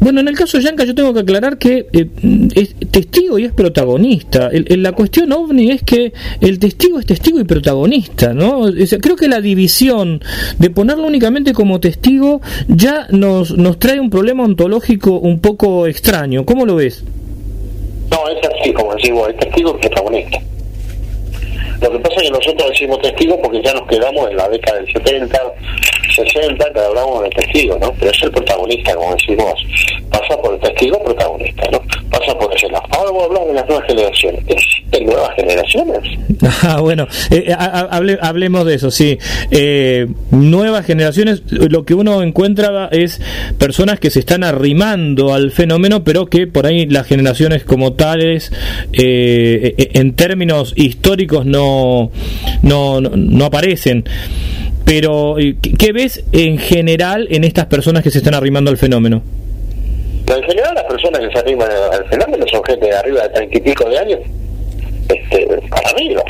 Bueno, en el caso de Yanka yo tengo que aclarar que eh, es testigo y es protagonista. la cuestión ovni es que el testigo es testigo y protagonista, ¿no? creo que la división de ponerlo únicamente como testigo ya nos, nos trae un problema ontológico un poco extraño. ¿Cómo lo ves? No, es así, como decimos, el testigo es protagonista. Lo que pasa es que nosotros decimos testigos porque ya nos quedamos en la década del 70, 60, que hablamos de testigo, ¿no? Pero es el protagonista, como decimos. Pasa por el testigo protagonista, ¿no? Pasa por ese lado. Ahora vamos a hablar de las nuevas generaciones. ¿Existen nuevas generaciones? [LAUGHS] Ah, bueno, eh, hablemos de eso, sí. Eh, nuevas generaciones, lo que uno encuentra es personas que se están arrimando al fenómeno, pero que por ahí las generaciones como tales, eh, en términos históricos, no no, no, aparecen. Pero, ¿qué ves en general en estas personas que se están arrimando al fenómeno? En general, las personas que se arriman al fenómeno son gente de arriba de treinta y pico de años, este, para arriba,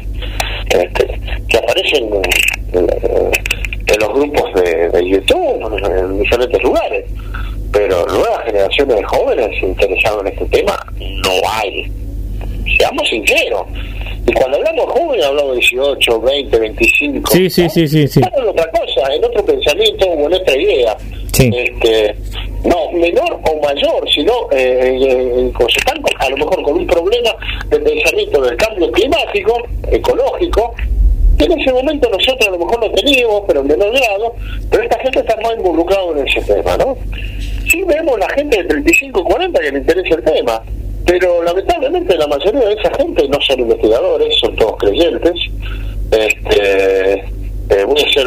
este, que aparecen en, los grupos de, de, YouTube, en diferentes lugares. Pero nuevas generaciones de jóvenes interesados en este tema no hay seamos sinceros. Y cuando hablamos joven, hablamos de 18, 20, 25. Sí, sí, sí, sí. sí. en otra cosa, en otro pensamiento o en otra idea. Sí. Este, no menor o mayor, sino eh, eh, con- a lo mejor con un problema de pensamiento del cambio climático, ecológico, que en ese momento nosotros a lo mejor lo teníamos, pero en menor grado, pero esta gente está más involucrada en ese tema, ¿no? Sí vemos la gente de 35 y 40 que le interesa el tema, pero lamentablemente la mayoría de esa gente no son investigadores, son todos creyentes. Este, eh, voy a hacer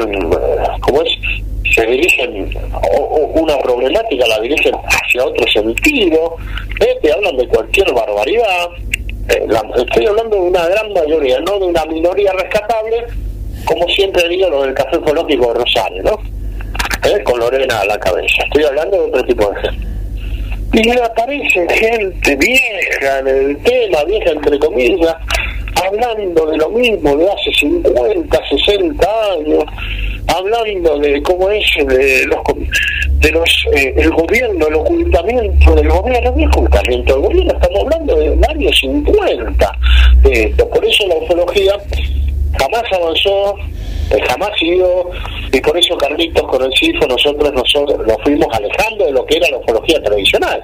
¿cómo es? Se dirigen, o, o una problemática la dirigen hacia otro sentido, eh, te hablan de cualquier barbaridad. Eh, la- estoy hablando de una gran mayoría, no de una minoría rescatable, como siempre digo lo del café ecológico de Rosario, ¿no? Eh, Con Lorena a la cabeza. Estoy hablando de otro tipo de gente. Y aparece gente vieja en el tema, vieja entre comillas, hablando de lo mismo de hace 50, 60 años, hablando de cómo es de los de los eh, el gobierno, el ocultamiento del gobierno, no es ocultamiento del gobierno, estamos hablando de años 50 de esto. Por eso la ufología jamás avanzó, jamás siguió, y por eso Carlitos con el CIFO nosotros nosotros nos fuimos alejando de lo que era la ufología tradicional.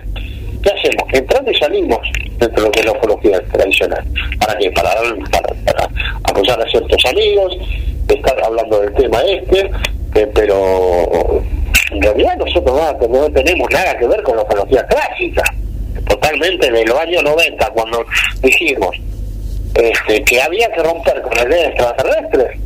¿Qué hacemos? Entrando y salimos dentro de lo que es la ufología tradicional. ¿Para qué? Para, para, para apoyar a ciertos amigos, estar hablando del tema este, eh, pero en realidad nosotros no, no tenemos nada que ver con la ufología clásica. Totalmente de los años 90, cuando dijimos este, que había que romper con la idea extraterrestre,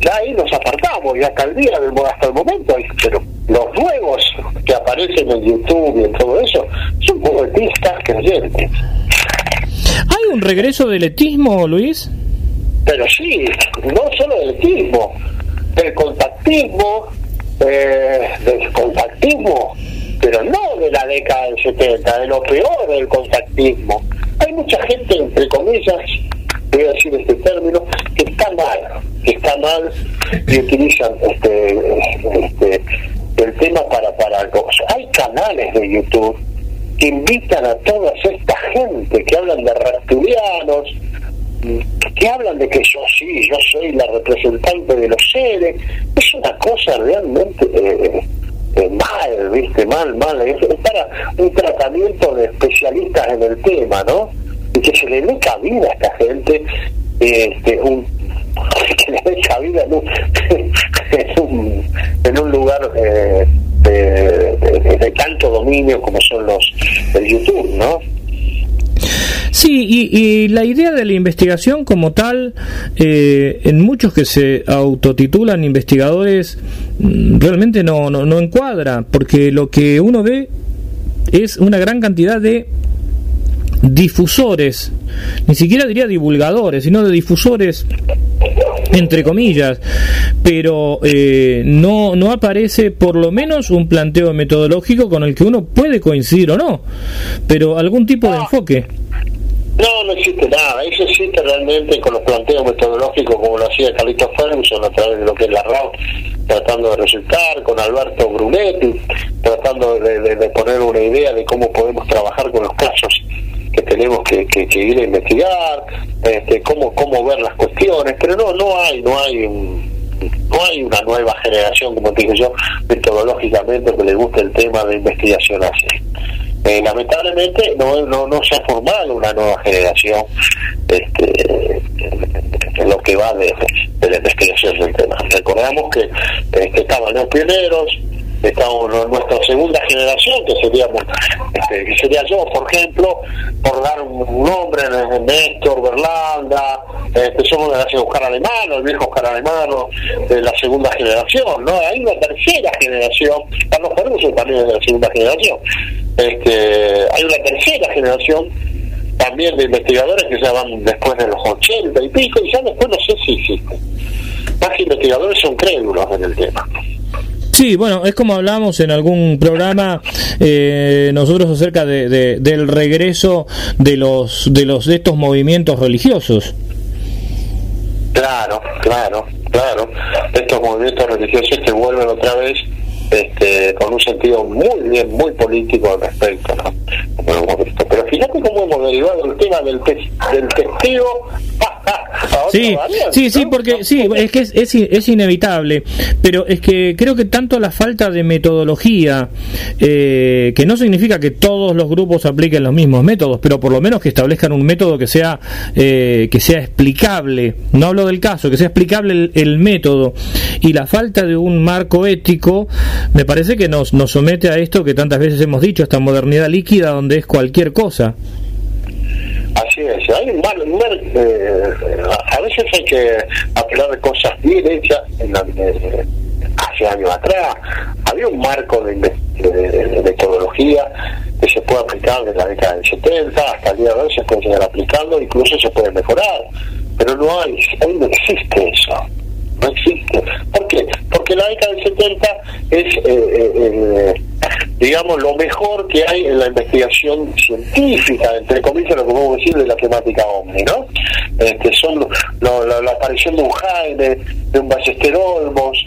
ya ahí nos apartamos y hasta el día, del, hasta el momento, pero los nuevos que aparecen en YouTube y en todo eso son poetistas creyentes. ¿Hay un regreso del etismo, Luis? Pero sí, no solo del etismo, del contactismo, eh, del contactismo, pero no de la década del 70, de lo peor del contactismo. Hay mucha gente, entre comillas, voy a decir este término, que está mal, que está mal y utilizan este, este, el tema para, para algo. Hay canales de YouTube que invitan a toda esta gente que hablan de reptilianos, que hablan de que yo sí, yo soy la representante de los seres, es una cosa realmente eh, eh, mal, ¿viste? Mal, mal. Es para un tratamiento de especialistas en el tema, ¿no? Y que se le dé cabida a esta gente, este, un, [LAUGHS] que le dé cabida [LAUGHS] en un, en un, lugar eh, de, de- de tanto dominio como son los el YouTube, ¿no? Sí, y, y la idea de la investigación como tal, eh, en muchos que se autotitulan investigadores, mm, realmente no, no, no encuadra, porque lo que uno ve es una gran cantidad de difusores, ni siquiera diría divulgadores, sino de difusores entre comillas, pero eh, no, no aparece por lo menos un planteo metodológico con el que uno puede coincidir o no, pero algún tipo de enfoque. No, no existe nada. Eso existe realmente con los planteos metodológicos como lo hacía Carlitos Ferguson a través de lo que es la RAW, tratando de resultar, con Alberto Brunetti, tratando de, de- de poner una idea de cómo podemos trabajar con los casos que tenemos que, que- que ir a investigar, este, cómo, cómo ver las cuestiones, pero no, no hay, no hay un- no hay una nueva generación, como te digo yo, metodológicamente que le guste el tema de investigación así. Eh, lamentablemente no, no, se ha formado una nueva generación este, en lo que va de, de la investigación del tema. Recordamos que este, estaban los pioneros, estamos nuestra segunda generación, que seríamos, este, que sería yo, por ejemplo, por dar un nombre, Néstor, Berlanda, este, somos de la Oscar Alemano, el viejo Oscar Alemano, de la segunda generación, ¿no? Hay una tercera generación, Carlos Ferguson también es de la segunda generación, este, hay una tercera generación también de investigadores que ya van después de los 80 y pico, y ya después no sé si existen. Más investigadores son crédulos en el tema. Sí, bueno, es como hablamos en algún programa eh, nosotros acerca de, de- del regreso de los de los de estos movimientos religiosos. Claro, claro, claro. Estos movimientos religiosos que vuelven otra vez este, con un sentido muy bien, muy político al respecto, ¿no? Pero fíjate cómo hemos derivado el tema del, del testigo Sí, sí, sí, porque sí, es que es, es, inevitable, pero es que creo que tanto la falta de metodología, eh, que no significa que todos los grupos apliquen los mismos métodos, pero por lo menos que establezcan un método que sea eh, que sea explicable. No hablo del caso, que sea explicable el, método y la falta de un marco ético, me parece que nos nos somete a esto que tantas veces hemos dicho, esta modernidad líquida donde es cualquier cosa. Así es, hay un mal, eh, a veces hay que de cosas bien hechas. En la, eh, hace años atrás había un marco de, metodología que se puede aplicar desde la década del 70 hasta el día de hoy se puede seguir aplicando, incluso se puede mejorar, pero no hay, hoy no existe eso no existe. ¿Por qué? Porque la década del 70 es, eh, eh, eh, digamos, lo mejor que hay en la investigación científica, entre comillas, lo que podemos decir de la temática OVNI, ¿no? Este, son la, aparición de un Jaime, de un Ballester Olmos,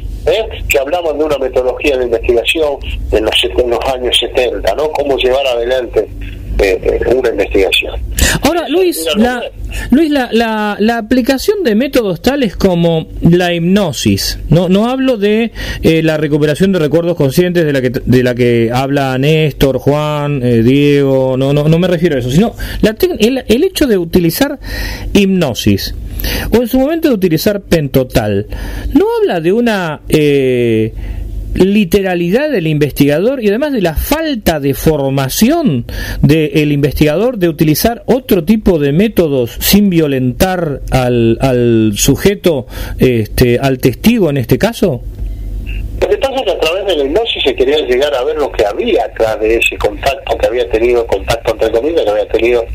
que hablaban de una metodología de investigación en los, en los años 70, ¿no? Cómo llevar adelante una investigación. Ahora, Luis, la, Luis, la, la, la, aplicación de métodos tales como la hipnosis, no, no hablo de eh, la recuperación de recuerdos conscientes de la que, de la que habla Néstor, Juan, eh, Diego, no, no, no me refiero a eso, sino la, el, el hecho de utilizar hipnosis o en su momento de utilizar pentotal, no habla de una... Eh, literalidad del investigador y además de la falta de formación del investigador de utilizar otro tipo de métodos sin violentar al, al sujeto, este, al testigo en este caso? Lo que pasa es que a través de la hipnosis se quería llegar a ver lo que había atrás de ese contacto que había tenido, contacto entre comillas, que había tenido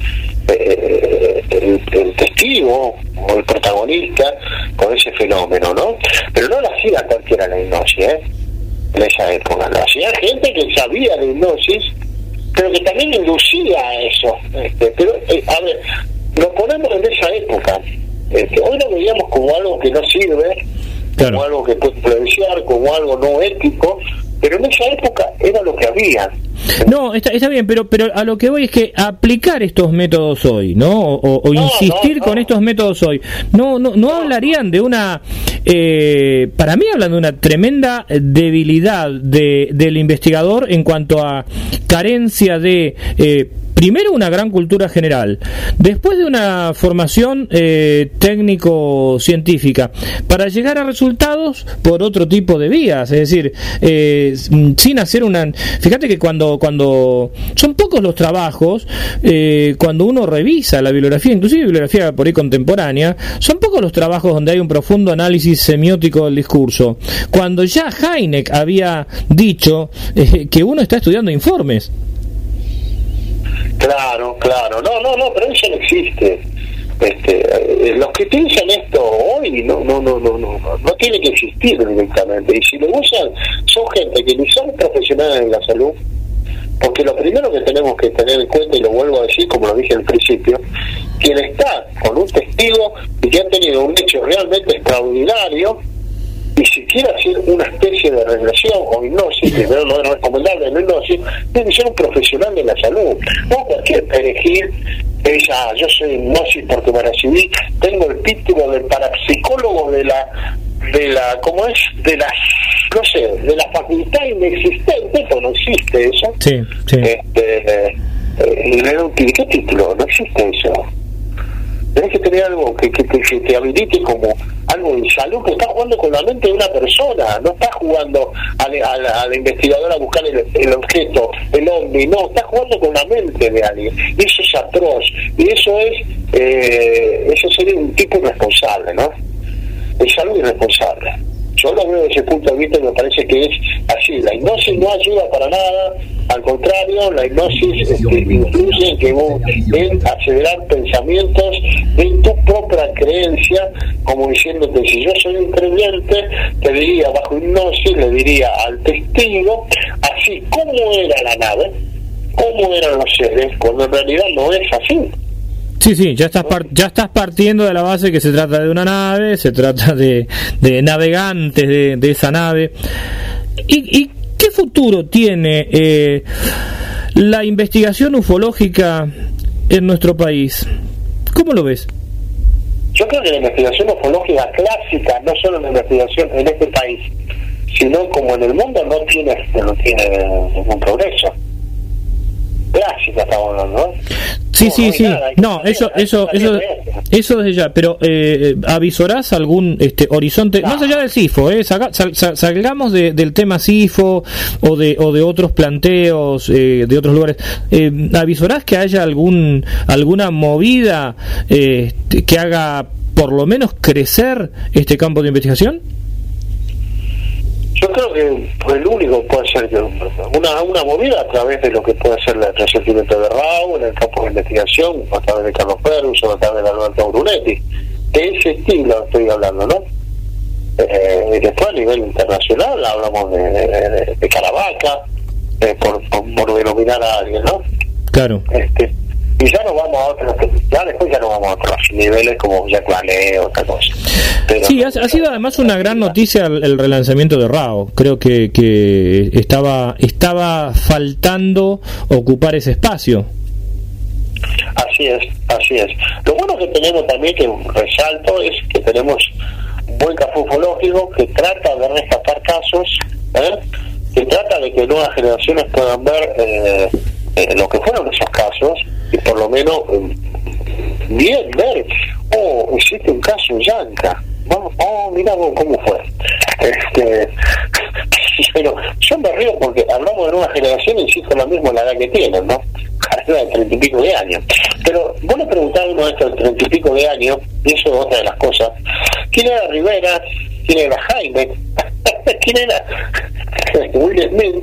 eh, el, testigo o el protagonista con ese fenómeno, ¿no? Pero no lo hacía cualquiera la hipnosis, ¿eh? En esa época. Lo hacía gente que sabía de hipnosis, pero que también inducía a eso. Este, pero, eh, a ver, lo ponemos en esa época. Este, hoy lo veíamos como algo que no sirve, como algo que puede influenciar, como algo no ético, pero en esa época era lo que había. No, está, está bien, pero pero a lo que voy es que aplicar estos métodos hoy, ¿no? O, insistir con estos métodos hoy, no no no hablarían de una, eh, para mí hablan de una tremenda debilidad de, del investigador en cuanto a carencia de eh, primero una gran cultura general, después de una formación eh, técnico-científica, para llegar a resultados por otro tipo de vías, es decir, eh, sin hacer una... Fíjate que cuando, cuando son pocos los trabajos, eh, cuando uno revisa la bibliografía, inclusive bibliografía por ahí contemporánea, son pocos los trabajos donde hay un profundo análisis semiótico del discurso. Cuando ya Heineck había dicho que uno está estudiando informes. Claro, claro. No, no, no, pero eso no existe. Este, eh, los que piensan esto hoy no no no no no no tiene que existir directamente. Y si lo usan son gente que ni son profesionales en la salud porque lo primero que tenemos que tener en cuenta y lo vuelvo a decir como lo dije al principio quien está con un testigo y que ha tenido un hecho realmente extraordinario y si quiere hacer una especie de regresión o hipnosis, que no es recomendable la hipnosis, tiene que ser un profesional de la salud, no cualquier perejil ella, yo soy hipnosis porque me recibí, tengo el título de parapsicólogo de la, de la, ¿cómo es? De la, no sé, de la facultad inexistente, pues no existe eso. Sí, sí. Este, eh, ¿Qué título? No existe eso. Tienes que tener algo que, que, que, te habilite como algo de salud, que está jugando con la mente de una persona, no está jugando al, al, investigador a buscar el, objeto, el hombre, no, está jugando con la mente de alguien. Y eso es atroz, y eso es, eh, eso sería un tipo irresponsable, ¿no? Es algo irresponsable. Yo lo veo desde ese punto de vista y me parece que es así. La hipnosis no ayuda para nada, al contrario, la hipnosis este, influye en, que vos, en acelerar pensamientos en tu propia creencia, como diciéndote, si yo soy un creyente, te diría bajo hipnosis, le diría al testigo, así como era la nave, cómo eran los seres, cuando en realidad no es así. Sí, sí, ya estás, ya estás partiendo de la base que se trata de una nave, se trata de, de navegantes de, esa nave. ¿Y, ¿Y qué futuro tiene eh, la investigación ufológica en nuestro país? ¿Cómo lo ves? Yo creo que la investigación ufológica clásica, no solo la investigación en este país, sino como en el mundo, no tiene, no tiene ningún progreso clásica estamos hablando, ¿no? Sí, sí, sí. no, eso, eso, eso, eso desde ya. Pero eh, avisorás algún este horizonte más allá del CIFO, eh, salgamos del tema CIFO o de o de otros planteos eh, de otros lugares. Eh, avisorás que haya algún alguna movida eh, que haga por lo menos crecer este campo de investigación. Yo creo que el único puede ser una, una movida a través de lo que puede ser el resentimiento de Raúl en el campo de investigación, a través de Carlos o a través de Alberto Brunetti. De ese estilo estoy hablando, ¿no? Eh, después a nivel internacional hablamos de, de, Caravaca, eh, por, por, denominar a alguien, ¿no? Claro. Este, y ya no vamos a otros, ya después ya no vamos a otros niveles como Jack Vale o otra cosa. sí, ha, sido además una gran noticia el, relanzamiento de Rao. Creo que, que estaba, estaba faltando ocupar ese espacio. Así es, así es. Lo bueno que tenemos también, que resalto, es que tenemos buen café ufológico que trata de rescatar casos, ¿eh? que trata de que nuevas generaciones puedan ver eh, eh, lo que fueron esos casos por lo menos eh, bien ver, oh, existe un caso en Yanca, oh, mira cómo fue. Este, [LAUGHS] pero yo me río porque hablamos de nueva generación y insisto lo mismo la edad que tienen, ¿no? de treinta y pico de años. Pero vos le preguntás a uno de estos treinta y pico de años, y eso es otra de las cosas, ¿quién era Rivera? ¿Quién era Jaime? [LAUGHS] ¿Quién era [LAUGHS] Will Smith?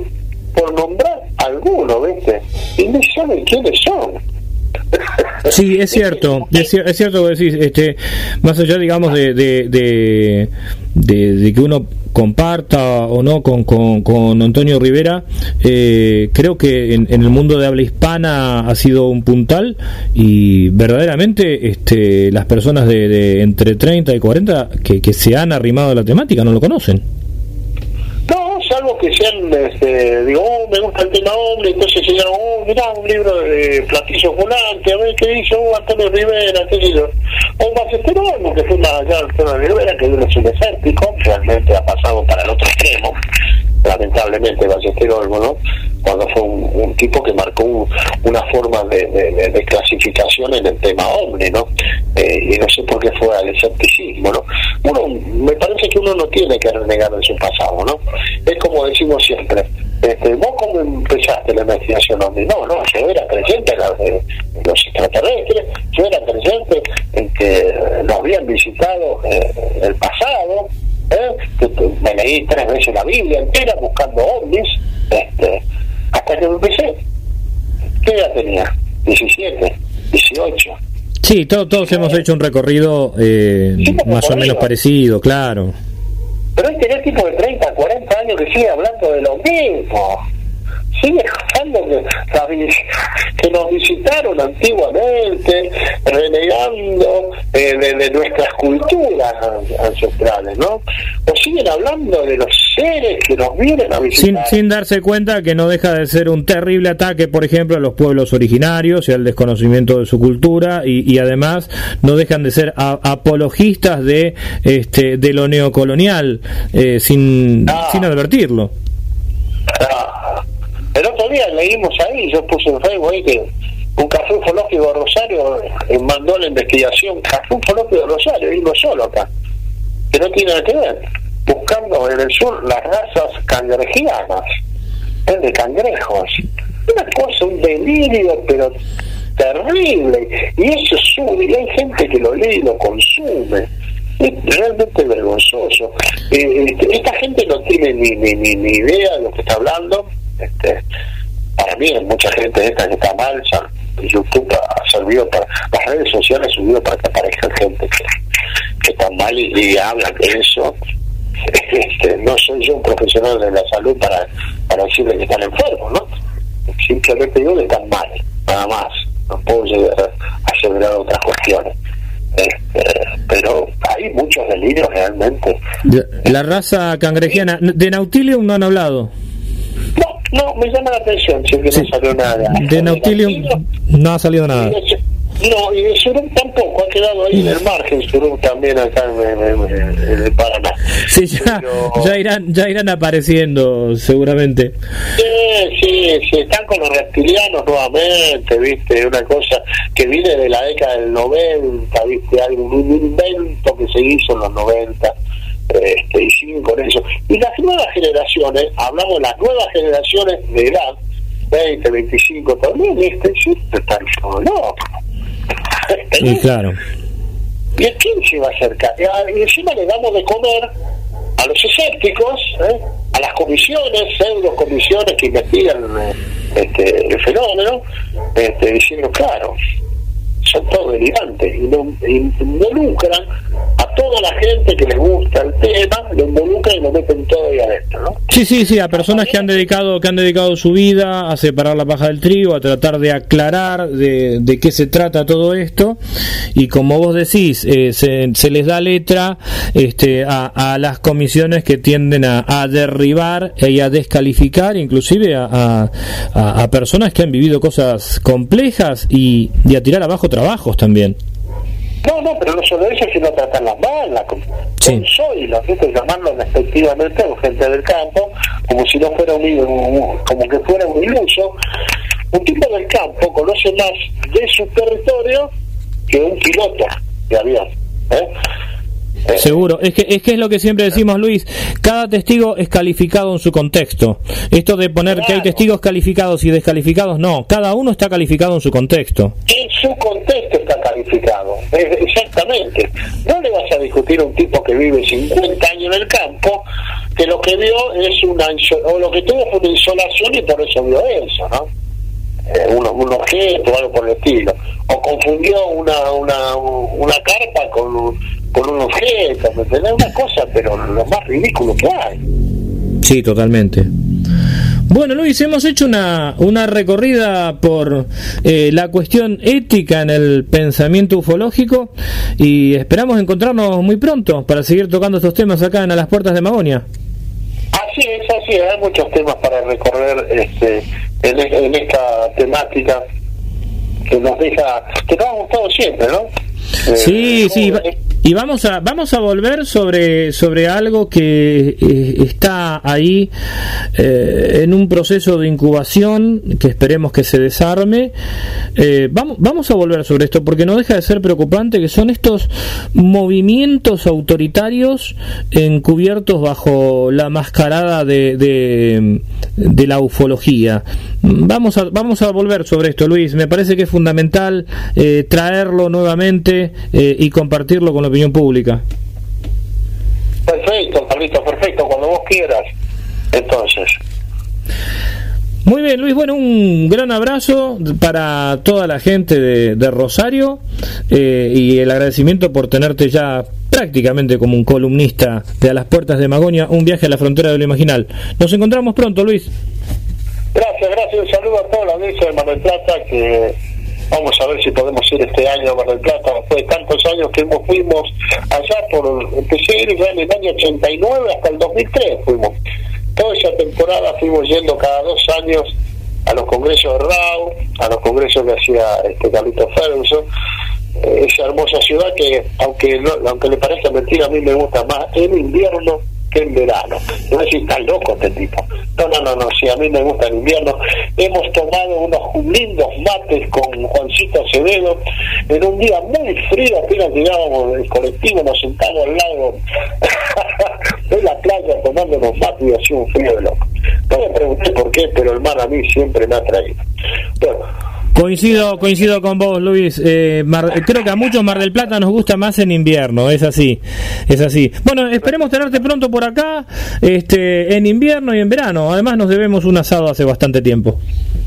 Por nombrar alguno, ¿viste? Y no saben quiénes son. Sí, es cierto, es, cierto que decís, este, más allá, digamos, de, de, de, que uno comparta o no con, con, Antonio Rivera, eh, creo que en, el mundo de habla hispana ha sido un puntal y verdaderamente este, las personas de, entre 30 y 40 que, que se han arrimado a la temática no lo conocen que sean, este, digo, oh, me gusta el tema hombre, entonces llama, oh, mirá, un libro de Platillo Volante, a ver qué dice, oh, Antonio Rivera, qué dice, o Ballesteros, que fue más allá Antonio Rivera, que es un desértico, realmente ha pasado para el otro extremo, lamentablemente Ballesteros, ¿no? cuando fue un, tipo que marcó una forma de, clasificación en el tema hombre, ¿no? Eh, y no sé por qué fue al escepticismo, ¿no? Uno, me parece que uno no tiene que renegar de su pasado, ¿no? Es como decimos siempre, este, ¿vos cómo empezaste la investigación hombre? No, no, yo era creyente en, los extraterrestres, yo era creyente en que nos habían visitado eh, el pasado, ¿eh? me leí tres veces la Biblia entera buscando ovnis, este, hasta que me empecé. ¿Qué edad tenía? 17, 18. Sí, todos hemos hecho un recorrido eh, más o menos parecido, claro. Pero hay tener tipo de 30, 40 años que sigue hablando de lo mismo sigue hablando que, que nos visitaron antiguamente, renegando eh, de, nuestras culturas ancestrales, ¿no? O siguen hablando de los seres que nos vienen a visitar. Sin, darse cuenta que no deja de ser un terrible ataque, por ejemplo, a los pueblos originarios y al desconocimiento de su cultura, y, además no dejan de ser apologistas de, este, de lo neocolonial, eh, sin, ah. sin advertirlo. Ah. El otro día leímos ahí, yo puse en Facebook ahí que un café ufológico de Rosario eh, mandó la investigación, café ufológico de Rosario, y solo acá, que no tiene nada que ver, buscando en el sur las razas cangrejianas, ¿eh? de cangrejos. Una cosa, un delirio, pero terrible. Y eso sube, y hay gente que lo lee y lo consume. Es realmente vergonzoso. Eh, este, esta gente no tiene ni, ni, ni idea de lo que está hablando este, para mí, mucha gente esta que está mal, YouTube ha servido para, las redes sociales han servido para que aparezca gente que, que está mal y, hablan de eso. Este, no soy yo un profesional de la salud para, para decirle que están enfermos, ¿no? Simplemente digo que están mal, nada más. No puedo llegar a asegurar otras cuestiones. Este, pero hay muchos delirios realmente. La raza cangrejiana, de Nautilium no han hablado. No, me llama la atención, sí que no salió nada. De Nautilium no ha salido nada. No, y de Surum tampoco, ha quedado ahí en el margen Surum también acá en, el Paraná. Sí, ya, ya, irán, ya irán apareciendo seguramente. Sí, sí, sí, están con los reptilianos nuevamente, viste, una cosa que viene de la década del 90, viste, algún un invento que se hizo en los 90. Este, y siguen con eso. Y las nuevas generaciones, hablamos de las nuevas generaciones de edad, 20, 25, también, ¿viste? Sí, están no y claro. ¿Y a quién se va a acercar? Y encima le damos de comer a los escépticos, ¿eh? a las comisiones, pseudo comisiones que investigan eh, este, el fenómeno, este, diciendo, claro, son todos delirantes, y involucran a toda la gente que les gusta el tema, lo involucran y lo meten todo ahí adentro, ¿no? Sí, sí, sí, a personas que han dedicado que han dedicado su vida a separar la paja del trigo, a tratar de aclarar de, qué se trata todo esto, y como vos decís, eh, se, les da letra este, a, las comisiones que tienden a, derribar y a descalificar, inclusive a, a, a personas que han vivido cosas complejas y, y a tirar abajo trabajos también. No, no, pero no solo eso, sino tratarlas mal, la, sí. soy, lo que llamarlo respectivamente a gente del campo, como si no fuera un, como que fuera un iluso. Un tipo del campo conoce más de su territorio que un piloto de avión. ¿eh? Seguro, es que, es que es lo que siempre decimos, Luis, cada testigo es calificado en su contexto. Esto de poner que hay testigos calificados y descalificados, no, cada uno está calificado en su contexto. En su contexto está calificado, exactamente. No le vas a discutir a un tipo que vive 50 años en el campo que lo que vio es una, o lo que tuvo fue una insolación y por eso vio eso, ¿no? Eh, un, un, objeto o algo por el estilo. O confundió una, una, una carpa con con un objeto, ¿me Una cosa, pero lo más ridículo que hay. Sí, totalmente. Bueno, Luis, hemos hecho una, una recorrida por eh, la cuestión ética en el pensamiento ufológico y esperamos encontrarnos muy pronto para seguir tocando estos temas acá en A las Puertas de Magonia. Así es, así es, hay muchos temas para recorrer este, en, en esta temática que nos deja, que nos ha gustado siempre, ¿no? Sí, eh, sí, y vamos a vamos a volver sobre sobre algo que eh, está ahí eh, en un proceso de incubación que esperemos que se desarme. vamos vamos a volver sobre esto porque no deja de ser preocupante que son estos movimientos autoritarios encubiertos bajo la mascarada de, de, la ufología. Vamos a vamos a volver sobre esto, Luis. Me parece que es fundamental traerlo nuevamente eh, y compartirlo con la opinión pública. Perfecto, Carlitos, perfecto, cuando vos quieras. Entonces. Muy bien, Luis. Bueno, un gran abrazo para toda la gente de, Rosario eh, y el agradecimiento por tenerte ya prácticamente como un columnista de A las Puertas de Magonia, un viaje a la frontera de lo imaginal. Nos encontramos pronto, Luis. Gracias, gracias. Un saludo a toda la audiencia de Manuel Plata que Vamos a ver si podemos ir este año a Mar del Plata, después de tantos años que fuimos allá por, empecé a ir ya en el año 89 hasta el 2003 fuimos. Toda esa temporada fuimos yendo cada dos años a los congresos de RAU, a los congresos que hacía este Carlito Ferguson, eh, esa hermosa ciudad que, aunque aunque le parezca mentira, a mí me gusta más en invierno en verano. No es si está loco este tipo. No, no, no, no, si a mí me gusta el invierno. Hemos tomado unos lindos mates con Juancito Acevedo en un día muy frío, apenas llegábamos del colectivo, nos sentamos al lado [LAUGHS] de la playa tomando unos mates y hacía un frío de loco. No me pregunté por qué, pero el mar a mí siempre me ha traído. Bueno, Coincido, coincido con vos, Luis. Eh, creo que a muchos Mar del Plata nos gusta más en invierno, es así, es así. Bueno, esperemos tenerte pronto por acá, este, en invierno y en verano. Además nos debemos un asado hace bastante tiempo.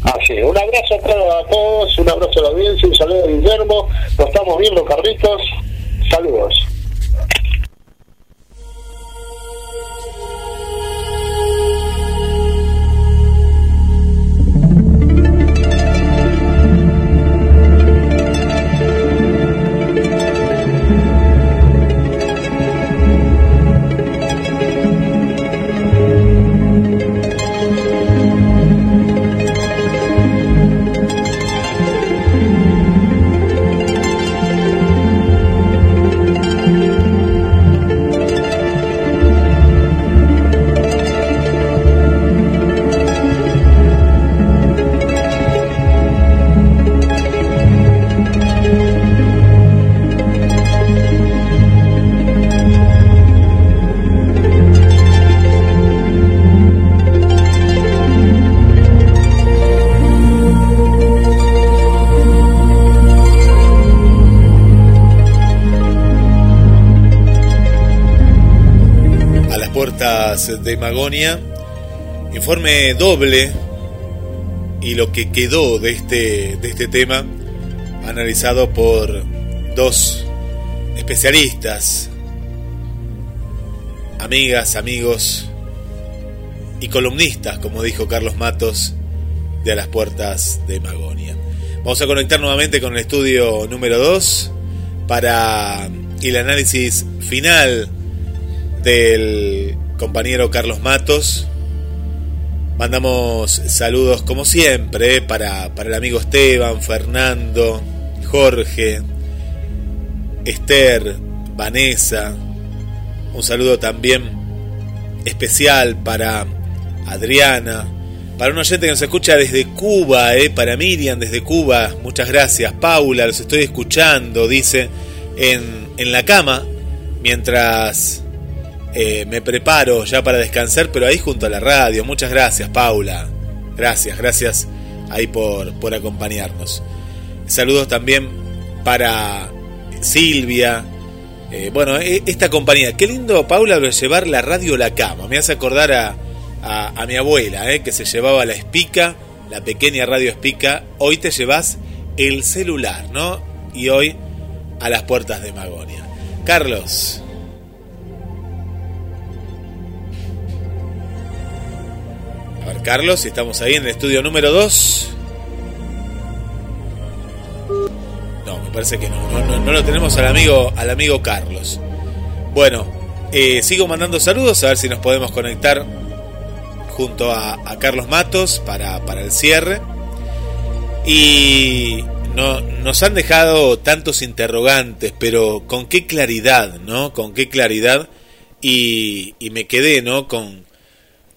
Así, un abrazo a todos, un abrazo a la audiencia, un saludo a Guillermo. Nos estamos viendo, Carlitos. Saludos. De Magonia. Informe doble y lo que quedó de este, de este tema, analizado por dos especialistas, amigas, amigos y columnistas, como dijo Carlos Matos, de las puertas de Magonia. Vamos a conectar nuevamente con el estudio número 2 para el análisis final del compañero Carlos Matos. Mandamos saludos como siempre para, para el amigo Esteban, Fernando, Jorge, Esther, Vanessa. Un saludo también especial para Adriana, para un oyente que nos escucha desde Cuba, eh, para Miriam desde Cuba, muchas gracias. Paula, los estoy escuchando, dice, en, en la cama, mientras eh, me preparo ya para descansar, pero ahí junto a la radio. Muchas gracias, Paula. Gracias, gracias ahí por, por acompañarnos. Saludos también para Silvia. Eh, bueno, e, esta compañía. Qué lindo, Paula, llevar la radio a la cama. Me hace acordar a, a, mi abuela, eh, que se llevaba la espica, la pequeña radio espica. Hoy te llevas el celular, ¿no? Y hoy a las puertas de Magonia. Carlos, Carlos, estamos ahí en el estudio número 2. No, me parece que no, no, lo tenemos al amigo, al amigo Carlos. Bueno, eh, sigo mandando saludos a ver si nos podemos conectar junto a, Carlos Matos para, para, el cierre. Y no, nos han dejado tantos interrogantes, pero con qué claridad, ¿no? Con qué claridad. Y, y me quedé, ¿no? Con,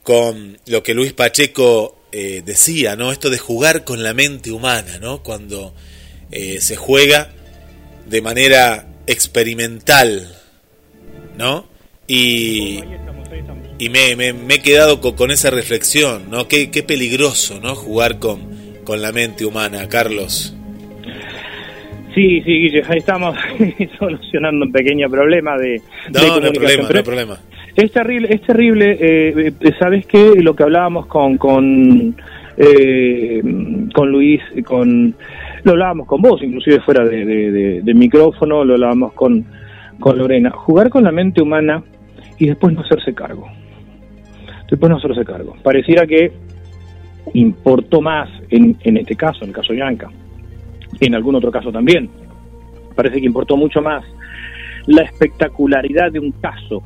con lo que Luis Pacheco eh, decía, ¿no? Esto de jugar con la mente humana, ¿no? Cuando eh, se juega de manera experimental, ¿no? Y, y me, me, he quedado con, esa reflexión, ¿no? Qué, qué peligroso, ¿no? Jugar con, con la mente humana, Carlos. Sí, sí, Guille, ahí estamos [LAUGHS] solucionando un pequeño problema de... No, no hay problema, no hay problema. Es terrible, es terrible. Eh, eh, ¿Sabes qué? Lo que hablábamos con con eh, con Luis, con lo hablábamos con vos, inclusive fuera de, micrófono, lo hablábamos con con Lorena. Jugar con la mente humana y después no hacerse cargo. Después no hacerse cargo. Pareciera que importó más en, en este caso, en el caso de Yanka, en algún otro caso también. Parece que importó mucho más la espectacularidad de un caso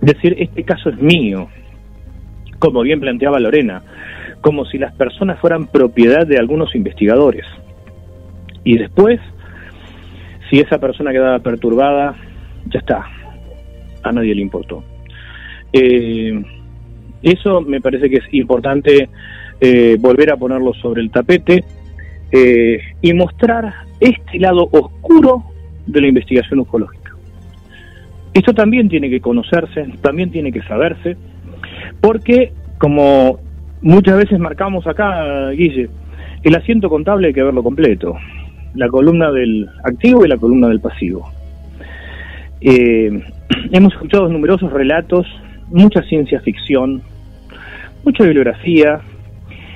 decir, este caso es mío, como bien planteaba Lorena, como si las personas fueran propiedad de algunos investigadores. Y después, si esa persona quedaba perturbada, ya está, a nadie le importó. Eh, eso me parece que es importante eh, volver a ponerlo sobre el tapete eh, y mostrar este lado oscuro de la investigación ufológica. Esto también tiene que conocerse, también tiene que saberse, porque como muchas veces marcamos acá, Guille, el asiento contable hay que verlo completo, la columna del activo y la columna del pasivo. Eh, hemos escuchado numerosos relatos, mucha ciencia ficción, mucha bibliografía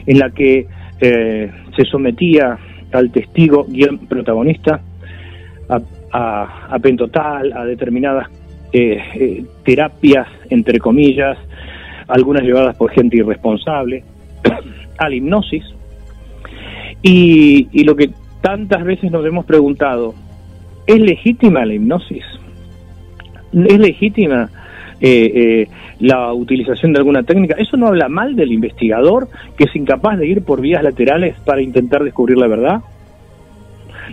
en la que eh, se sometía al testigo protagonista a, a, a pentotal, a determinadas eh, eh, terapias, entre comillas, algunas llevadas por gente irresponsable, [COUGHS] a la hipnosis. Y, lo que tantas veces nos hemos preguntado, ¿es legítima la hipnosis? ¿Es legítima eh, la utilización de alguna técnica? ¿Eso no habla mal del investigador que es incapaz de ir por vías laterales para intentar descubrir la verdad?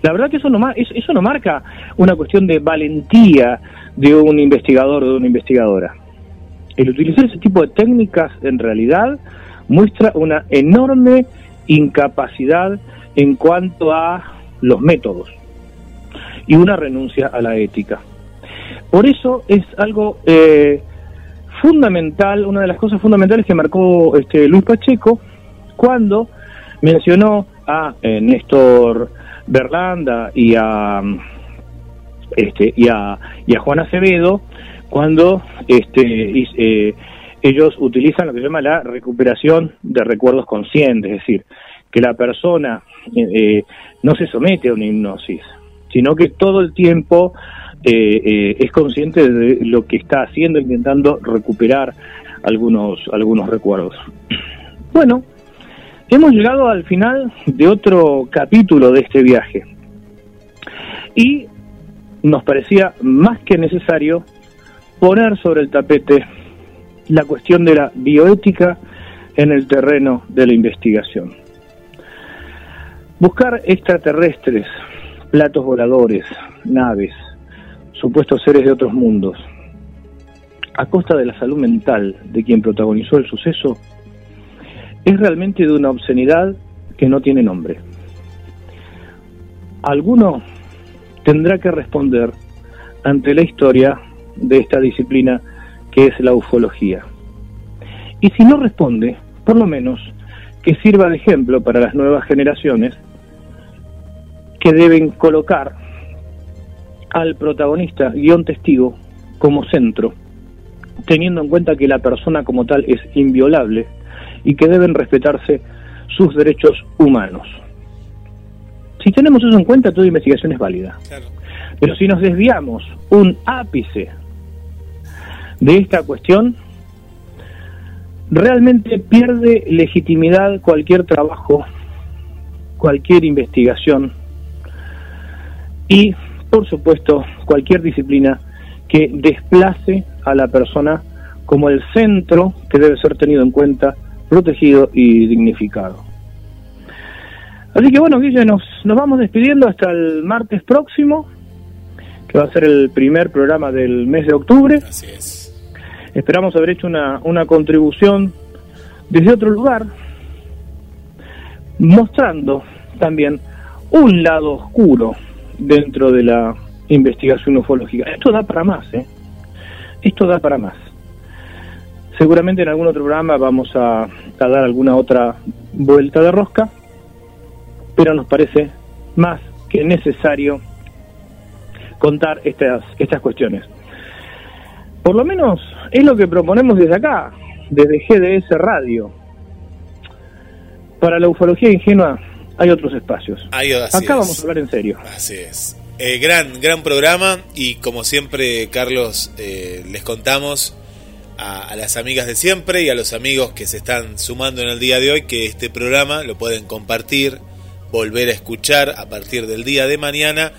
La verdad que eso no, eso no marca una cuestión de valentía de un investigador o de una investigadora. El utilizar ese tipo de técnicas en realidad muestra una enorme incapacidad en cuanto a los métodos y una renuncia a la ética. Por eso es algo eh, fundamental, una de las cosas fundamentales que marcó este Luis Pacheco cuando mencionó a eh, Néstor Berlanda y a este, y, a, y a Juan Acevedo cuando este, eh, ellos utilizan lo que se llama la recuperación de recuerdos conscientes, es decir, que la persona eh, no se somete a una hipnosis, sino que todo el tiempo es consciente de lo que está haciendo, intentando recuperar algunos, algunos recuerdos. Bueno, hemos llegado al final de otro capítulo de este viaje y nos parecía más que necesario poner sobre el tapete la cuestión de la bioética en el terreno de la investigación. Buscar extraterrestres, platos voladores, naves, supuestos seres de otros mundos, a costa de la salud mental de quien protagonizó el suceso, es realmente de una obscenidad que no tiene nombre. Alguno tendrá que responder ante la historia de esta disciplina que es la ufología. Y si no responde, por lo menos que sirva de ejemplo para las nuevas generaciones que deben colocar al protagonista, guion testigo, como centro teniendo en cuenta que la persona como tal es inviolable y que deben respetarse sus derechos humanos. Si tenemos eso en cuenta, toda investigación es válida. Pero si nos desviamos un ápice de esta cuestión, realmente pierde legitimidad cualquier trabajo, cualquier investigación y, por supuesto, cualquier disciplina que desplace a la persona como el centro que debe ser tenido en cuenta, protegido y dignificado. Así que bueno, Guille, nos, nos vamos despidiendo hasta el martes próximo, que va a ser el primer programa del mes de octubre. Así es. Esperamos haber hecho una, una contribución desde otro lugar, mostrando también un lado oscuro dentro de la investigación ufológica. Esto da para más, ¿eh? Esto da para más. Seguramente en algún otro programa vamos a, dar alguna otra vuelta de rosca, pero nos parece más que necesario contar estas, estas cuestiones. Por lo menos es lo que proponemos desde acá, desde GDS Radio. Para la ufología ingenua hay otros espacios. acá vamos a hablar en serio. Así es. Eh, gran, gran programa y como siempre, Carlos, eh, les contamos a, las amigas de siempre y a los amigos que se están sumando en el día de hoy que este programa lo pueden compartir, volver a escuchar a partir del día de mañana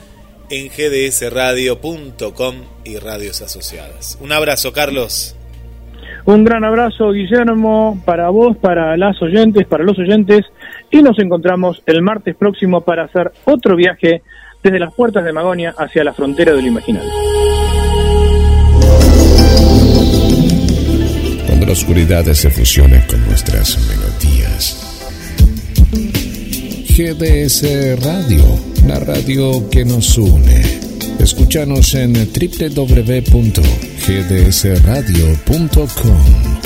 en gdsradio.com y radios asociadas. Un abrazo, Carlos. Un gran abrazo, Guillermo, para vos, para las oyentes, para los oyentes, y nos encontramos el martes próximo para hacer otro viaje desde las puertas de Magonia hacia la frontera del imaginario. Cuando la oscuridad se fusione con nuestras melodías. GDS Radio, la radio que nos une. Escúchanos en www.gdsradio.com.